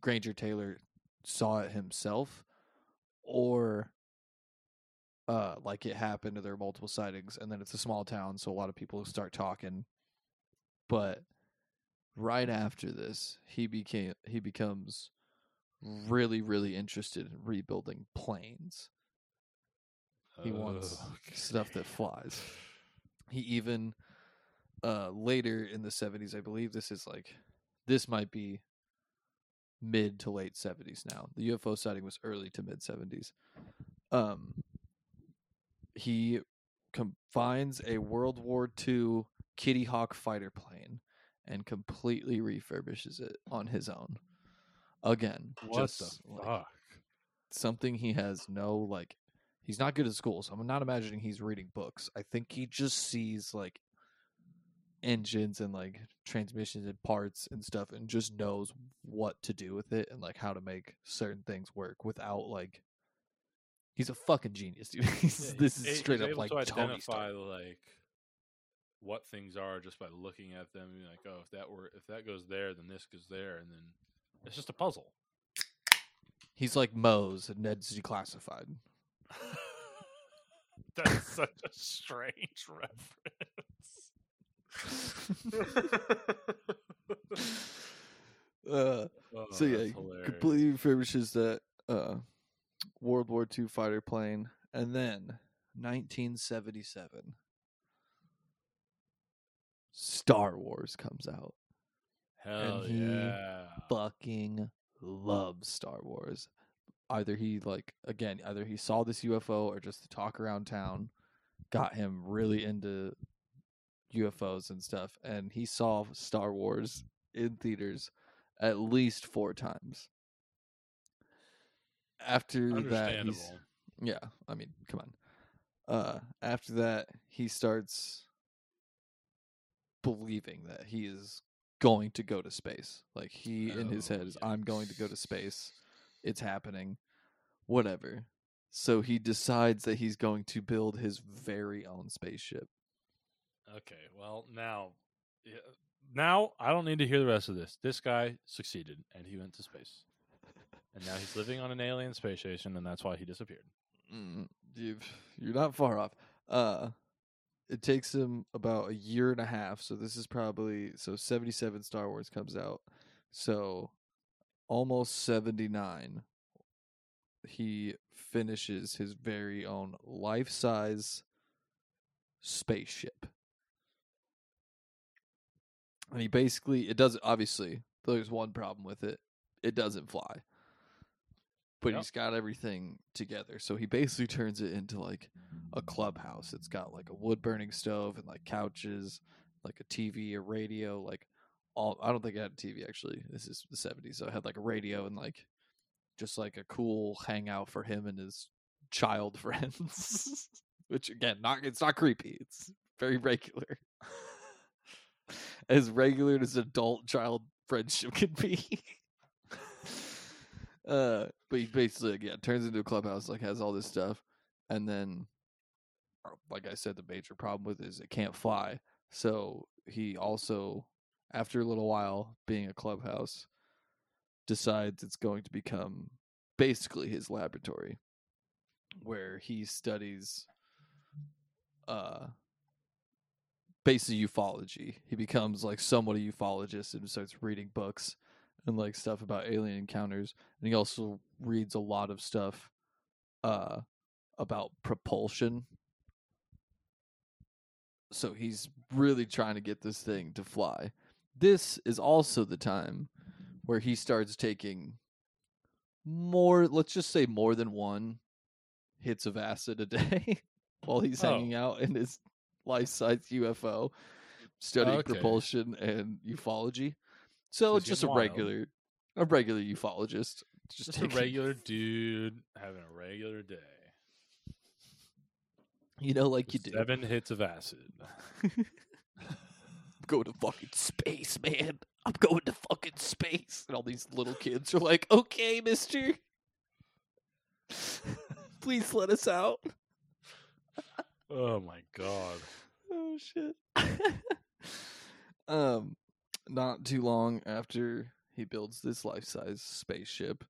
Granger Taylor saw it himself or uh like it happened there are multiple sightings and then it's a small town so a lot of people start talking but right after this he became he becomes really really interested in rebuilding planes. He wants [laughs] stuff that flies. He even uh later in the 70s i believe this is like this might be mid to late 70s now. The ufo sighting was early to mid 70s um he com- finds a world war ii Kittyhawk fighter plane and completely refurbishes it on his own again What just the like, fuck? something he has no like he's not good at school so i'm not imagining he's reading books i think he just sees like engines and like transmissions and parts and stuff and just knows what to do with it and like how to make certain things work without like he's a fucking genius dude [laughs] Yeah, this is straight up able like to identify like what things are just by looking at them. And like, oh, if that were if that goes there, then this goes there, and then it's just a puzzle. he's like Moe's and Ned's declassified [laughs] That's such a strange reference. [laughs] so yeah, he completely refurbishes that uh, World War II fighter plane, and then 1977, Star Wars comes out. Hell he yeah. Fucking loves Star Wars. Either he like again, either he saw this UFO or just the talk around town got him really into UFOs and stuff, and he saw Star Wars in theaters at least four times. After that, yeah, I mean, come on. Uh, after that, he starts believing that he is going to go to space. Like he in his Oh, head is, I'm going to go to space. It's happening. Whatever. So he decides that he's going to build his very own spaceship. Okay, well now, yeah, now I don't need to hear the rest of this. This guy succeeded, and he went to space, [laughs] and now he's living on an alien space station, and that's why he disappeared. Mm, you've, you're not far off. Uh, it takes him about a year and a half. So this is probably so 77 Star Wars comes out. So almost 79 he finishes his very own life-size spaceship. And he basically it doesn't obviously there's one problem with it. It doesn't fly. But Yep. he's got everything together. So he basically turns it into like a clubhouse. It's got like a wood burning stove and like couches, like a TV, a radio, like all I don't think it had a TV actually. This is the 70s. So it had like a radio and like just like a cool hangout for him and his child [laughs] friends. Which again, not it's not creepy. It's very regular. [laughs] as regular as adult child friendship [laughs] can be. Uh but he basically yeah, turns into a clubhouse, like has all this stuff, and then like I said, the major problem with it is it can't fly. So he also, after a little while being a clubhouse, decides it's going to become basically his laboratory where he studies uh basically ufology. He becomes like somewhat a ufologist and starts reading books and like stuff about alien encounters. And he also reads a lot of stuff uh about propulsion. So he's really trying to get this thing to fly. This is also the time where he starts taking more let's just say more than one hits of acid a day [laughs] while he's Oh. hanging out in his life-size UFO studying Okay. propulsion and ufology. So just a wild. regular a regular ufologist. Just, Just a regular dude having a regular day. you know, like you do. Seven hits of acid. [laughs] I'm going to fucking space, man. I'm going to fucking space. And all these little kids are like, okay, mister. [laughs] Please let us out. Oh my god. [laughs] Oh shit. um not too long after he builds this life-size spaceship,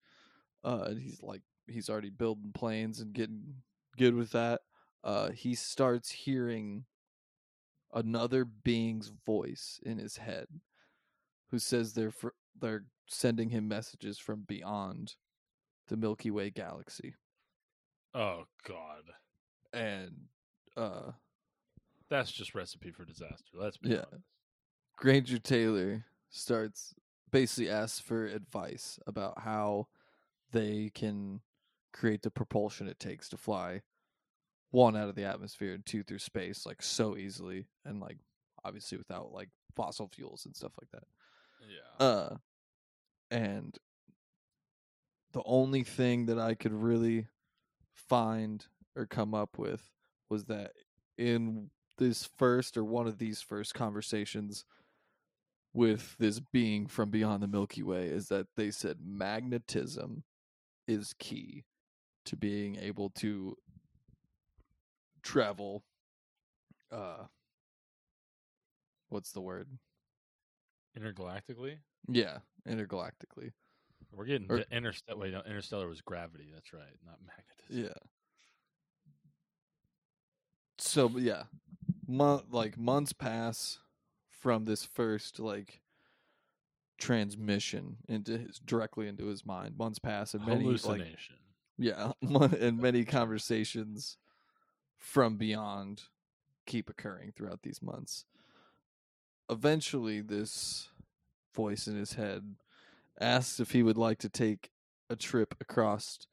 uh and he's like he's already building planes and getting good with that. Uh he starts hearing another being's voice in his head who says they're fr- they're sending him messages from beyond the Milky Way galaxy. Oh god. And uh That's just recipe for disaster. Let's be Yeah. honest. Granger Taylor starts basically asks for advice about how they can create the propulsion it takes to fly one out of the atmosphere and two through space like so easily and like obviously without like fossil fuels and stuff like that. Yeah. Uh and the only thing that I could really find or come up with was that in this first or one of these first conversations with this being from beyond the Milky Way is that they said magnetism is key to being able to travel uh what's the word? Intergalactically? Yeah, intergalactically. We're getting Or- interstellar. Wait, no, interstellar was gravity. That's right, not magnetism. Yeah. So yeah, mon- like months pass from this first like transmission into his directly into his mind. Months pass and many like yeah, [laughs] [laughs] and many conversations from beyond keep occurring throughout these months. Eventually, this voice in his head asks if he would like to take a trip across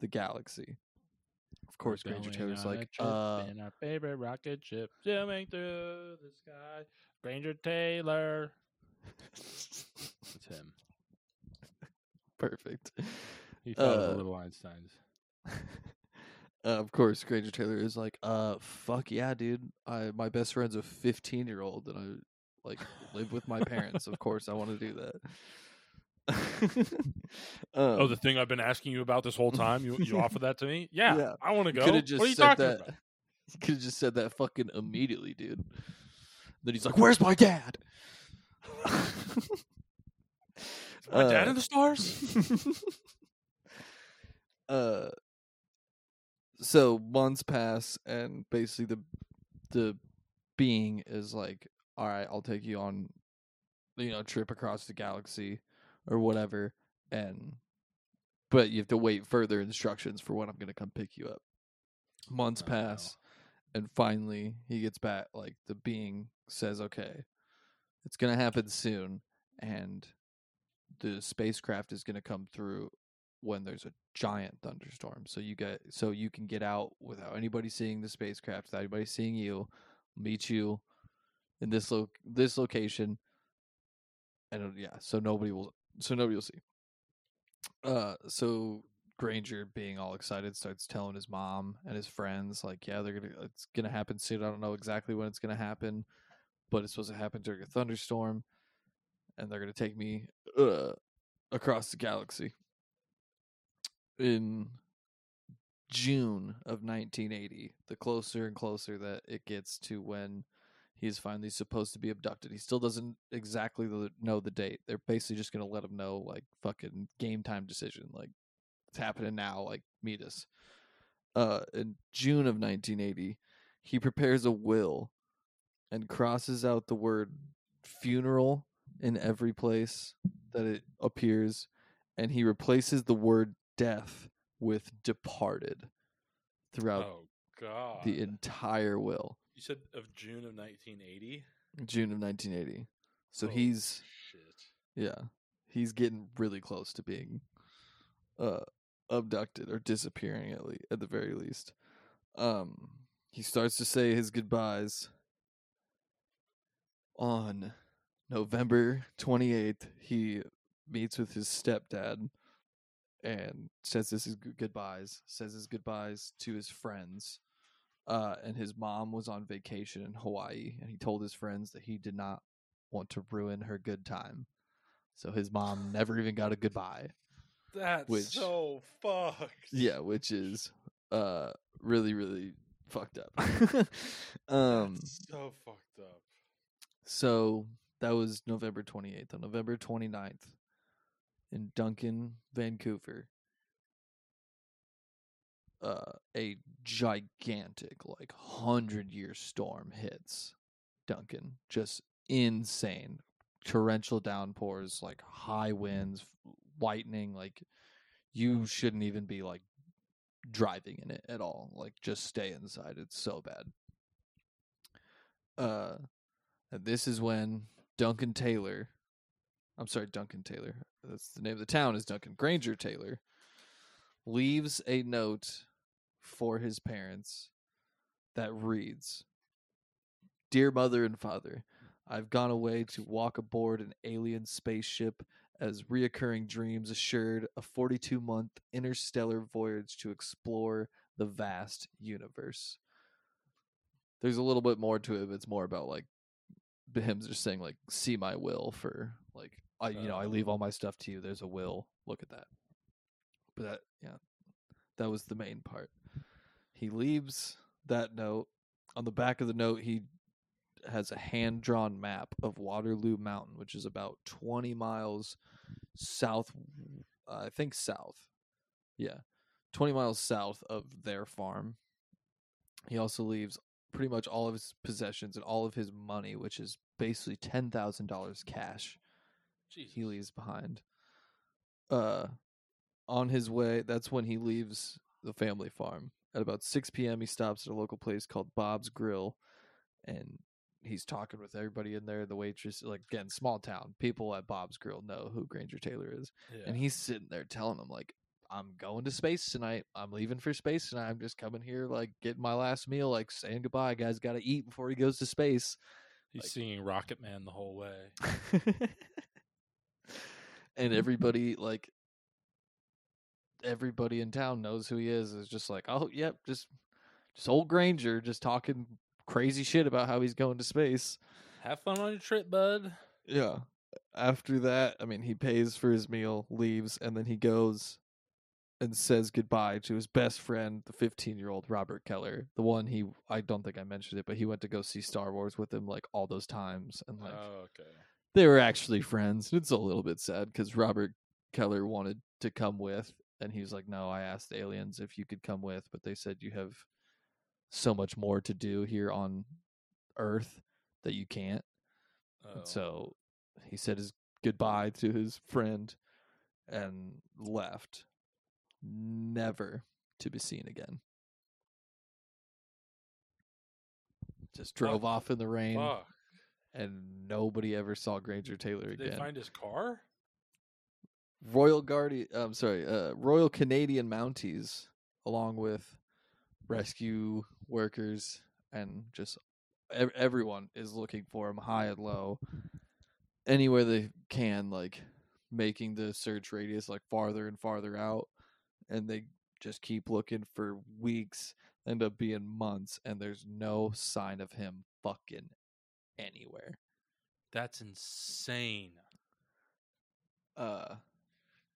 the galaxy. Of course, Granger Taylor's like, uh, in our favorite rocket ship, zooming through the sky. Granger Taylor. It's him. [laughs] perfect. He thought Uh, of the little Einsteins. Uh, [laughs] of course, Granger Taylor is like, uh, fuck yeah, dude. I my best friend's a fifteen year old, and I like live with my parents. Of course, I want to do that. [laughs] oh, um, the thing I've been asking you about this whole time. You you offer that to me? Yeah, Yeah. I want to go. could have just what are you said talking that. about? Could have just said that fucking immediately, dude. Then he's like, "Where's my dad?" [laughs] My dad Uh, in the stars? [laughs] uh so months pass and basically the the being is like all right i'll take you on you know trip across the galaxy or whatever and but you have to wait further instructions for when i'm going to come pick you up months Oh, no. pass and finally he gets back like the being says okay it's going to happen soon and the spacecraft is going to come through when there's a giant thunderstorm so you get so you can get out without anybody seeing the spacecraft without anybody seeing you meet you in this lo- this location and yeah so nobody will so nobody will see. Uh so granger being all excited starts telling his mom and his friends like yeah they're gonna it's gonna happen soon i don't know exactly when it's gonna happen but it's supposed to happen during a thunderstorm and they're gonna take me uh across the galaxy in June of 1980, the closer and closer that it gets to when he's finally supposed to be abducted. He still doesn't exactly know the date. They're basically just going to let him know, like, fucking game time decision. Like, it's happening now. Like, meet us. Uh, in June of 1980, he prepares a will and crosses out the word funeral in every place that it appears and he replaces the word death with departed throughout oh God! the entire will. you said of June of 1980. June of 1980. So Holy he's shit. yeah, he's getting really close to being uh abducted or disappearing at le- at the very least. Um he starts to say his goodbyes on November 28th. He meets with his stepdad and says this is goodbyes, says his goodbyes to his friends. Uh, and his mom was on vacation in Hawaii, and he told his friends that he did not want to ruin her good time. So his mom never even got a goodbye. That's Which- so fucked. Yeah, which is uh really really fucked up. [laughs] um That's so fucked up. So that was November 28th. On November 29th in Duncan, Vancouver, uh a gigantic like 100-year storm hits Duncan. Just insane. Torrential downpours, like high winds, lightning, like you shouldn't even be like driving in it at all. Like just stay inside. It's so bad. Uh this is when Duncan Taylor I'm sorry, Duncan Taylor. That's the name of the town is Duncan Granger Taylor. Leaves a note for his parents that reads Dear mother and father, I've gone away to walk aboard an alien spaceship as reoccurring dreams assured a 42 month interstellar voyage to explore the vast universe. There's a little bit more to it, but it's more about like hymns just saying like see my will for like I you know, I leave all my stuff to you. There's a will. Look at that. But that yeah. That was the main part. He leaves that note. On the back of the note he has a hand drawn map of Waterloo Mountain, which is about 20 miles south, uh, I think south. Yeah, 20 miles south of their farm. He also leaves pretty much all of his possessions and all of his money, which is basically $10,000 cash Jesus. he leaves behind. Uh, on his way, that's when he leaves the family farm. At about 6 p.m., he stops at a local place called Bob's Grill, and he's talking with everybody in there. The waitress, like again, small town people at Bob's Grill know who Granger Taylor is, Yeah. and he's sitting there telling them like, "I'm going to space tonight. I'm leaving for space tonight. I'm just coming here, like getting my last meal, like saying goodbye. Guys, got to eat before he goes to space." He's like- singing Rocket Man the whole way. [laughs] and [laughs] everybody like everybody in town knows who he is is just like oh yep just just old granger just talking crazy shit about how he's going to space Have fun on your trip, bud. yeah after that i mean he pays for his meal leaves and then he goes and says goodbye to his best friend the 15 year old robert keller the one he i don't think i mentioned it but he went to go see star wars with him like all those times and like oh, okay. they were actually friends. It's a little bit sad because Robert Keller wanted to come with, and he was like, "No, I asked aliens if you could come with, but they said you have so much more to do here on Earth that you can't." Oh. And so he said his goodbye to his friend and left, never to be seen again. Just drove Fuck. off in the rain Fuck. and nobody ever saw Granger Taylor Did again. they find his car? Royal Guardian, I'm sorry, uh, Royal Canadian Mounties, along with rescue workers and just ev- everyone is looking for him high and low, anywhere they can, like making the search radius like farther and farther out, and they just keep looking for weeks, end up being months, and there's no sign of him fucking anywhere. That's insane. Uh,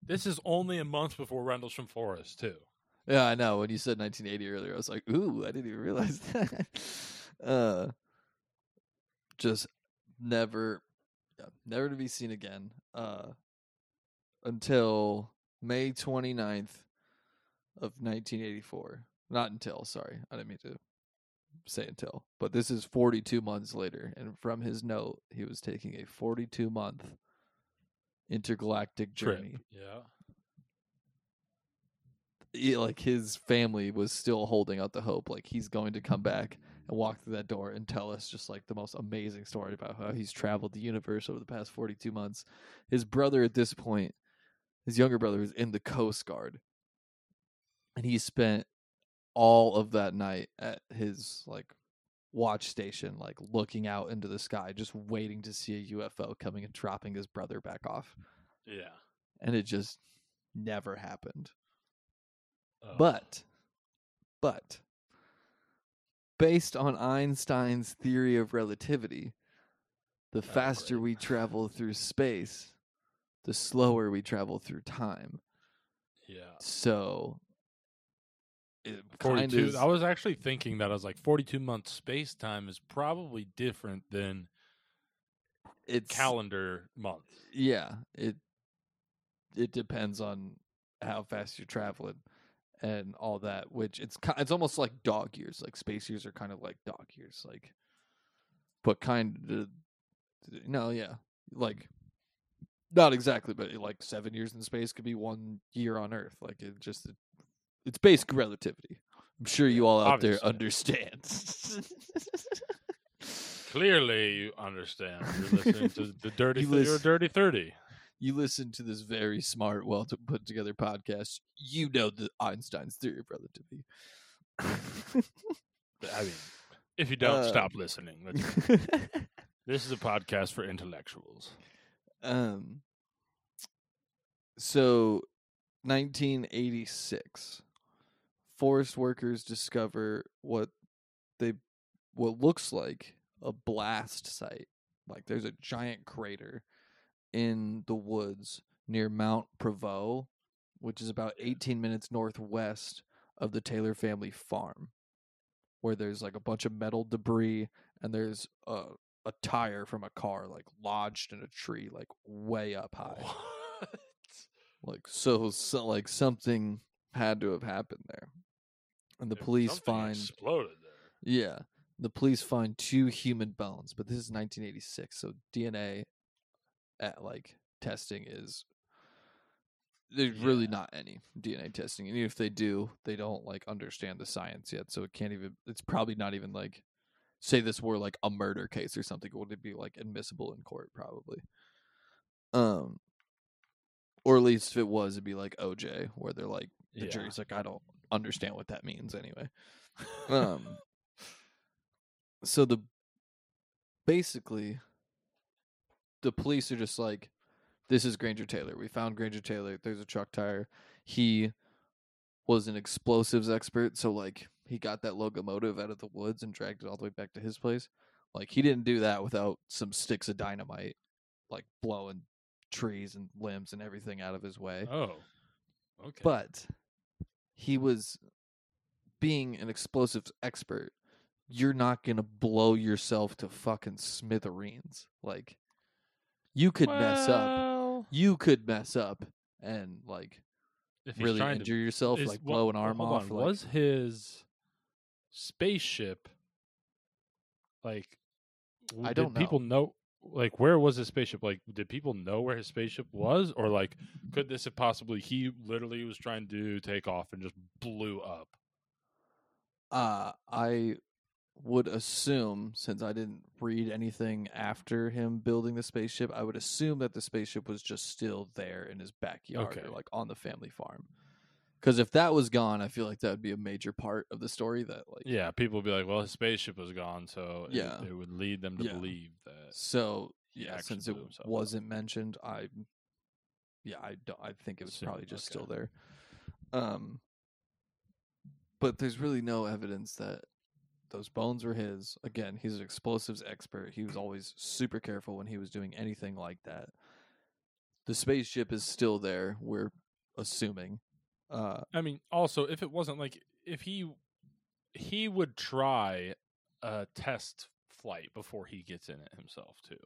This is only a month before Rendlesham Forest, too. Yeah, I know. When you said 1980 earlier, I was like, "Ooh, I didn't even realize [laughs] that." uh, just never, yeah, never to be seen again. Uh, until May 29th of 1984. Not until. Sorry, I didn't mean to say until. But this is 42 months later, and from his note, he was taking a 42 month intergalactic Trip. journey Yeah. he- like his family was still holding out the hope like he's going to come back and walk through that door and tell us just like the most amazing story about how he's traveled the universe over the past 42 months his brother at this point his younger brother is in the coast guard and he spent all of that night at his like watch station like looking out into the sky just waiting to see a ufo coming and dropping his brother back off Yeah. and it just never happened Ugh. but, but, based on Einstein's theory of relativity, the oh, faster great. we travel through space, the slower we travel through time. yeah. So, it kind 42. of I was actually thinking that I was like 42 months space time is probably different than it's calendar month. yeah it it depends on how fast you're traveling and all that which it's it's almost like dog years like space years are kind of like dog years like but kind of no yeah like not exactly but like seven years in space could be one year on earth like it just it's basic relativity i'm sure you all out there obviously. understand Clearly, you understand. You're [laughs] listening to the dirty. You Th- listen- dirty thirty. you listen to this very smart, well to put together podcast, you know the Einstein's theory of relativity. I mean, if you don't Uh, stop listening, [laughs] this is a podcast for intellectuals. um so 1986 forest workers discover what they what looks like a blast site like there's a giant crater in the woods near Mount Prevost which is about 18 minutes northwest of the Taylor family farm where there's like a bunch of metal debris and there's a a tire from a car like lodged in a tree like way up high. What? like so, so like something had to have happened there and the police find exploded there. yeah the police find two human bones but this is 1986 so dna at like testing is there's really not any DNA testing, and even if they do, they don't like understand the science yet, so it can't even. It's probably not even like, say this were like a murder case or something, would it be like admissible in court? Probably. Um, or at least if it was, it'd be like OJ, where they're like the Yeah. jury's like, I don't understand what that means anyway. Um, [laughs] so the basically the police are just like this is Granger Taylor. We found Granger Taylor. There's a truck tire. He was an explosives expert, so like he got that locomotive out of the woods and dragged it all the way back to his place. Like he didn't do that without some sticks of dynamite like blowing trees and limbs and everything out of his way. oh, okay. But he was being an explosives expert. You're not gonna blow yourself to fucking smithereens. Like you could mess up. You could mess up and like if he's really injure to yourself, is- like well, blow an arm hold off. on, like, Was his spaceship like? I don't know. People know, like, where was his spaceship? Like, did people know where his spaceship was, or like, could this have possibly he literally was trying to take off and just blew up? Uh, I would assume, since I didn't read anything after him building the spaceship, I would assume that the spaceship was just still there in his backyard Okay. or like on the family farm. Because if that was gone, I feel like that would be a major part of the story. That like, Yeah, people would be like, "Well, his spaceship was gone," so it- Yeah. it, would lead them to Yeah. believe that. so yeah, since it himself up. wasn't mentioned, I yeah, I don't. I think it was Assume, probably just still there. Um, but there's really no evidence that those bones were his. Again, he's an explosives expert. He was always super careful when he was doing anything like that. The spaceship is still there. We're assuming. Uh, I mean, also, if it wasn't like if he he would try a test flight before he gets in it himself too.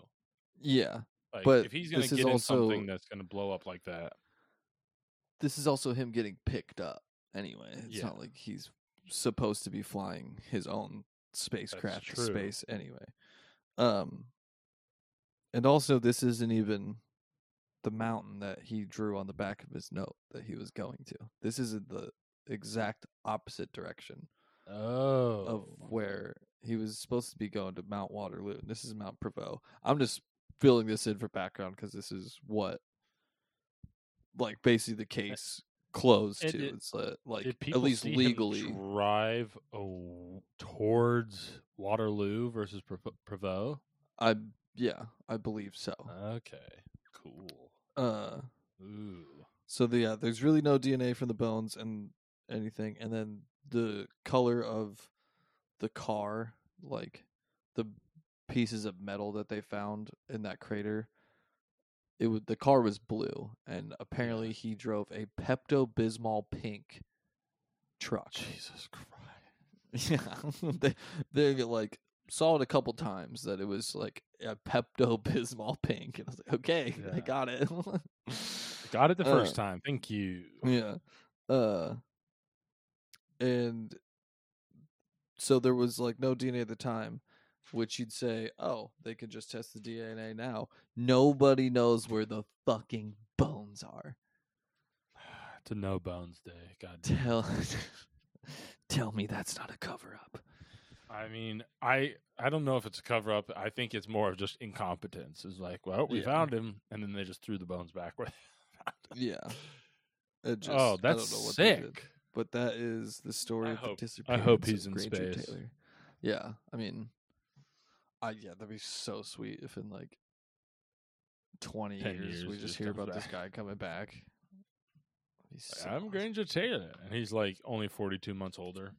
yeah, Like But if he's gonna this get in also- something that's gonna blow up like that, this is also him getting picked up. Anyway, it's Yeah. not like he's supposed to be flying his own spacecraft to space anyway. Um, and also this isn't even the mountain that he drew on the back of his note that he was going to. This is in the exact opposite direction oh, of where he was supposed to be going to Mount Waterloo. This is Mount Prevost. I'm just filling this in for background because this is what, like, basically the case closed and to. did- it's uh, like at least legally. drive oh, towards Waterloo versus Prevo- Prevost? I yeah, I believe so. Okay, cool. Uh, Ooh, so the, yeah, there's really no DNA from the bones and anything, and then the color of the car, like the pieces of metal that they found in that crater, it would the car was blue, and apparently he drove a Pepto Bismol pink truck. Jesus Christ! [laughs] Yeah, [laughs] they they like saw it a couple times that it was like a Pepto [laughs] Bismol pink, and I was like, okay, I got it. Got it the [laughs] Uh, first time. Thank you. yeah, uh, and so there was like no DNA at the time, which you'd say, oh, they can just test the DNA now. Nobody knows where the fucking bones are. [sighs] To a no bones day. God. Tell, [laughs] tell me that's not a cover up. I mean, I I don't know if it's a cover up. I think it's more of just incompetence. It's like, well, we Yeah. found him, and then they just threw the bones back. Where [laughs] Yeah. It oh, just, oh, I that's don't know what they did. sick. But that is the story I of hope- the I hope he's of in Granger space. Taylor. Yeah, I mean, I yeah, that'd be so sweet if in like twenty 10 years, we just hear about this guy coming back. So I'm awesome. Granger Taylor, and he's like only 42 months older.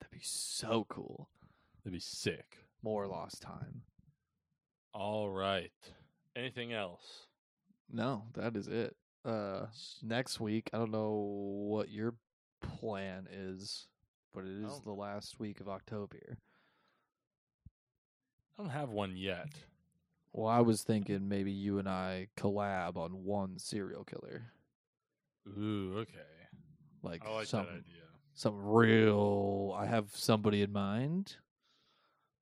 That'd be so cool. That'd be sick. More lost time. All right. Anything else? No, that is it. Uh, next week, I don't know what your plan is, but it is the last week of October. I don't have one yet. Well, I was thinking maybe you and I collab on one serial killer, Ooh, okay. like I like some that idea. Some real. I have somebody in mind,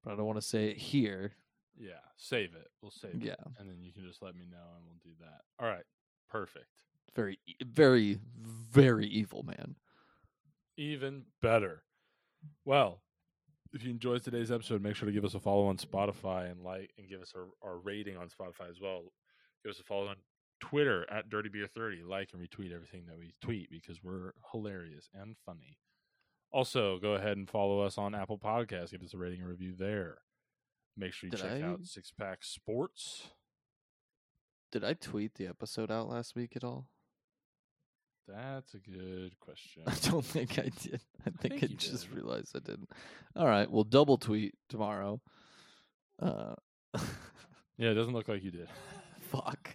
but I don't want to say it here Yeah, save it. We'll save Yeah. it, and then you can just let me know, and we'll do that. All right, perfect. Very, very, very evil man. Even better. Well, if you enjoyed today's episode, make sure to give us a follow on Spotify and like and give us our, our rating on Spotify as well. Give us a follow on Twitter at Dirty Beer 30. Like and retweet everything that we tweet because we're hilarious and funny. Also, go ahead and follow us on Apple Podcasts. Give us a rating and review there. Make sure you Did check I- out Six Pack Sports. Did I tweet the episode out last week at all? That's a good [laughs] question. I don't think I did. [laughs] I think, think I just did. realized I didn't. All right, we'll double tweet tomorrow. Uh, [laughs] Yeah, it doesn't look like you did. fuck.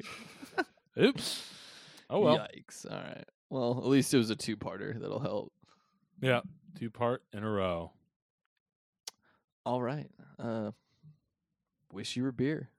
Oops. Oh well. Yikes. All right. Well, at least it was a two-parter. That'll help. Yeah, two part in a row. All right. Uh, wish you were beer.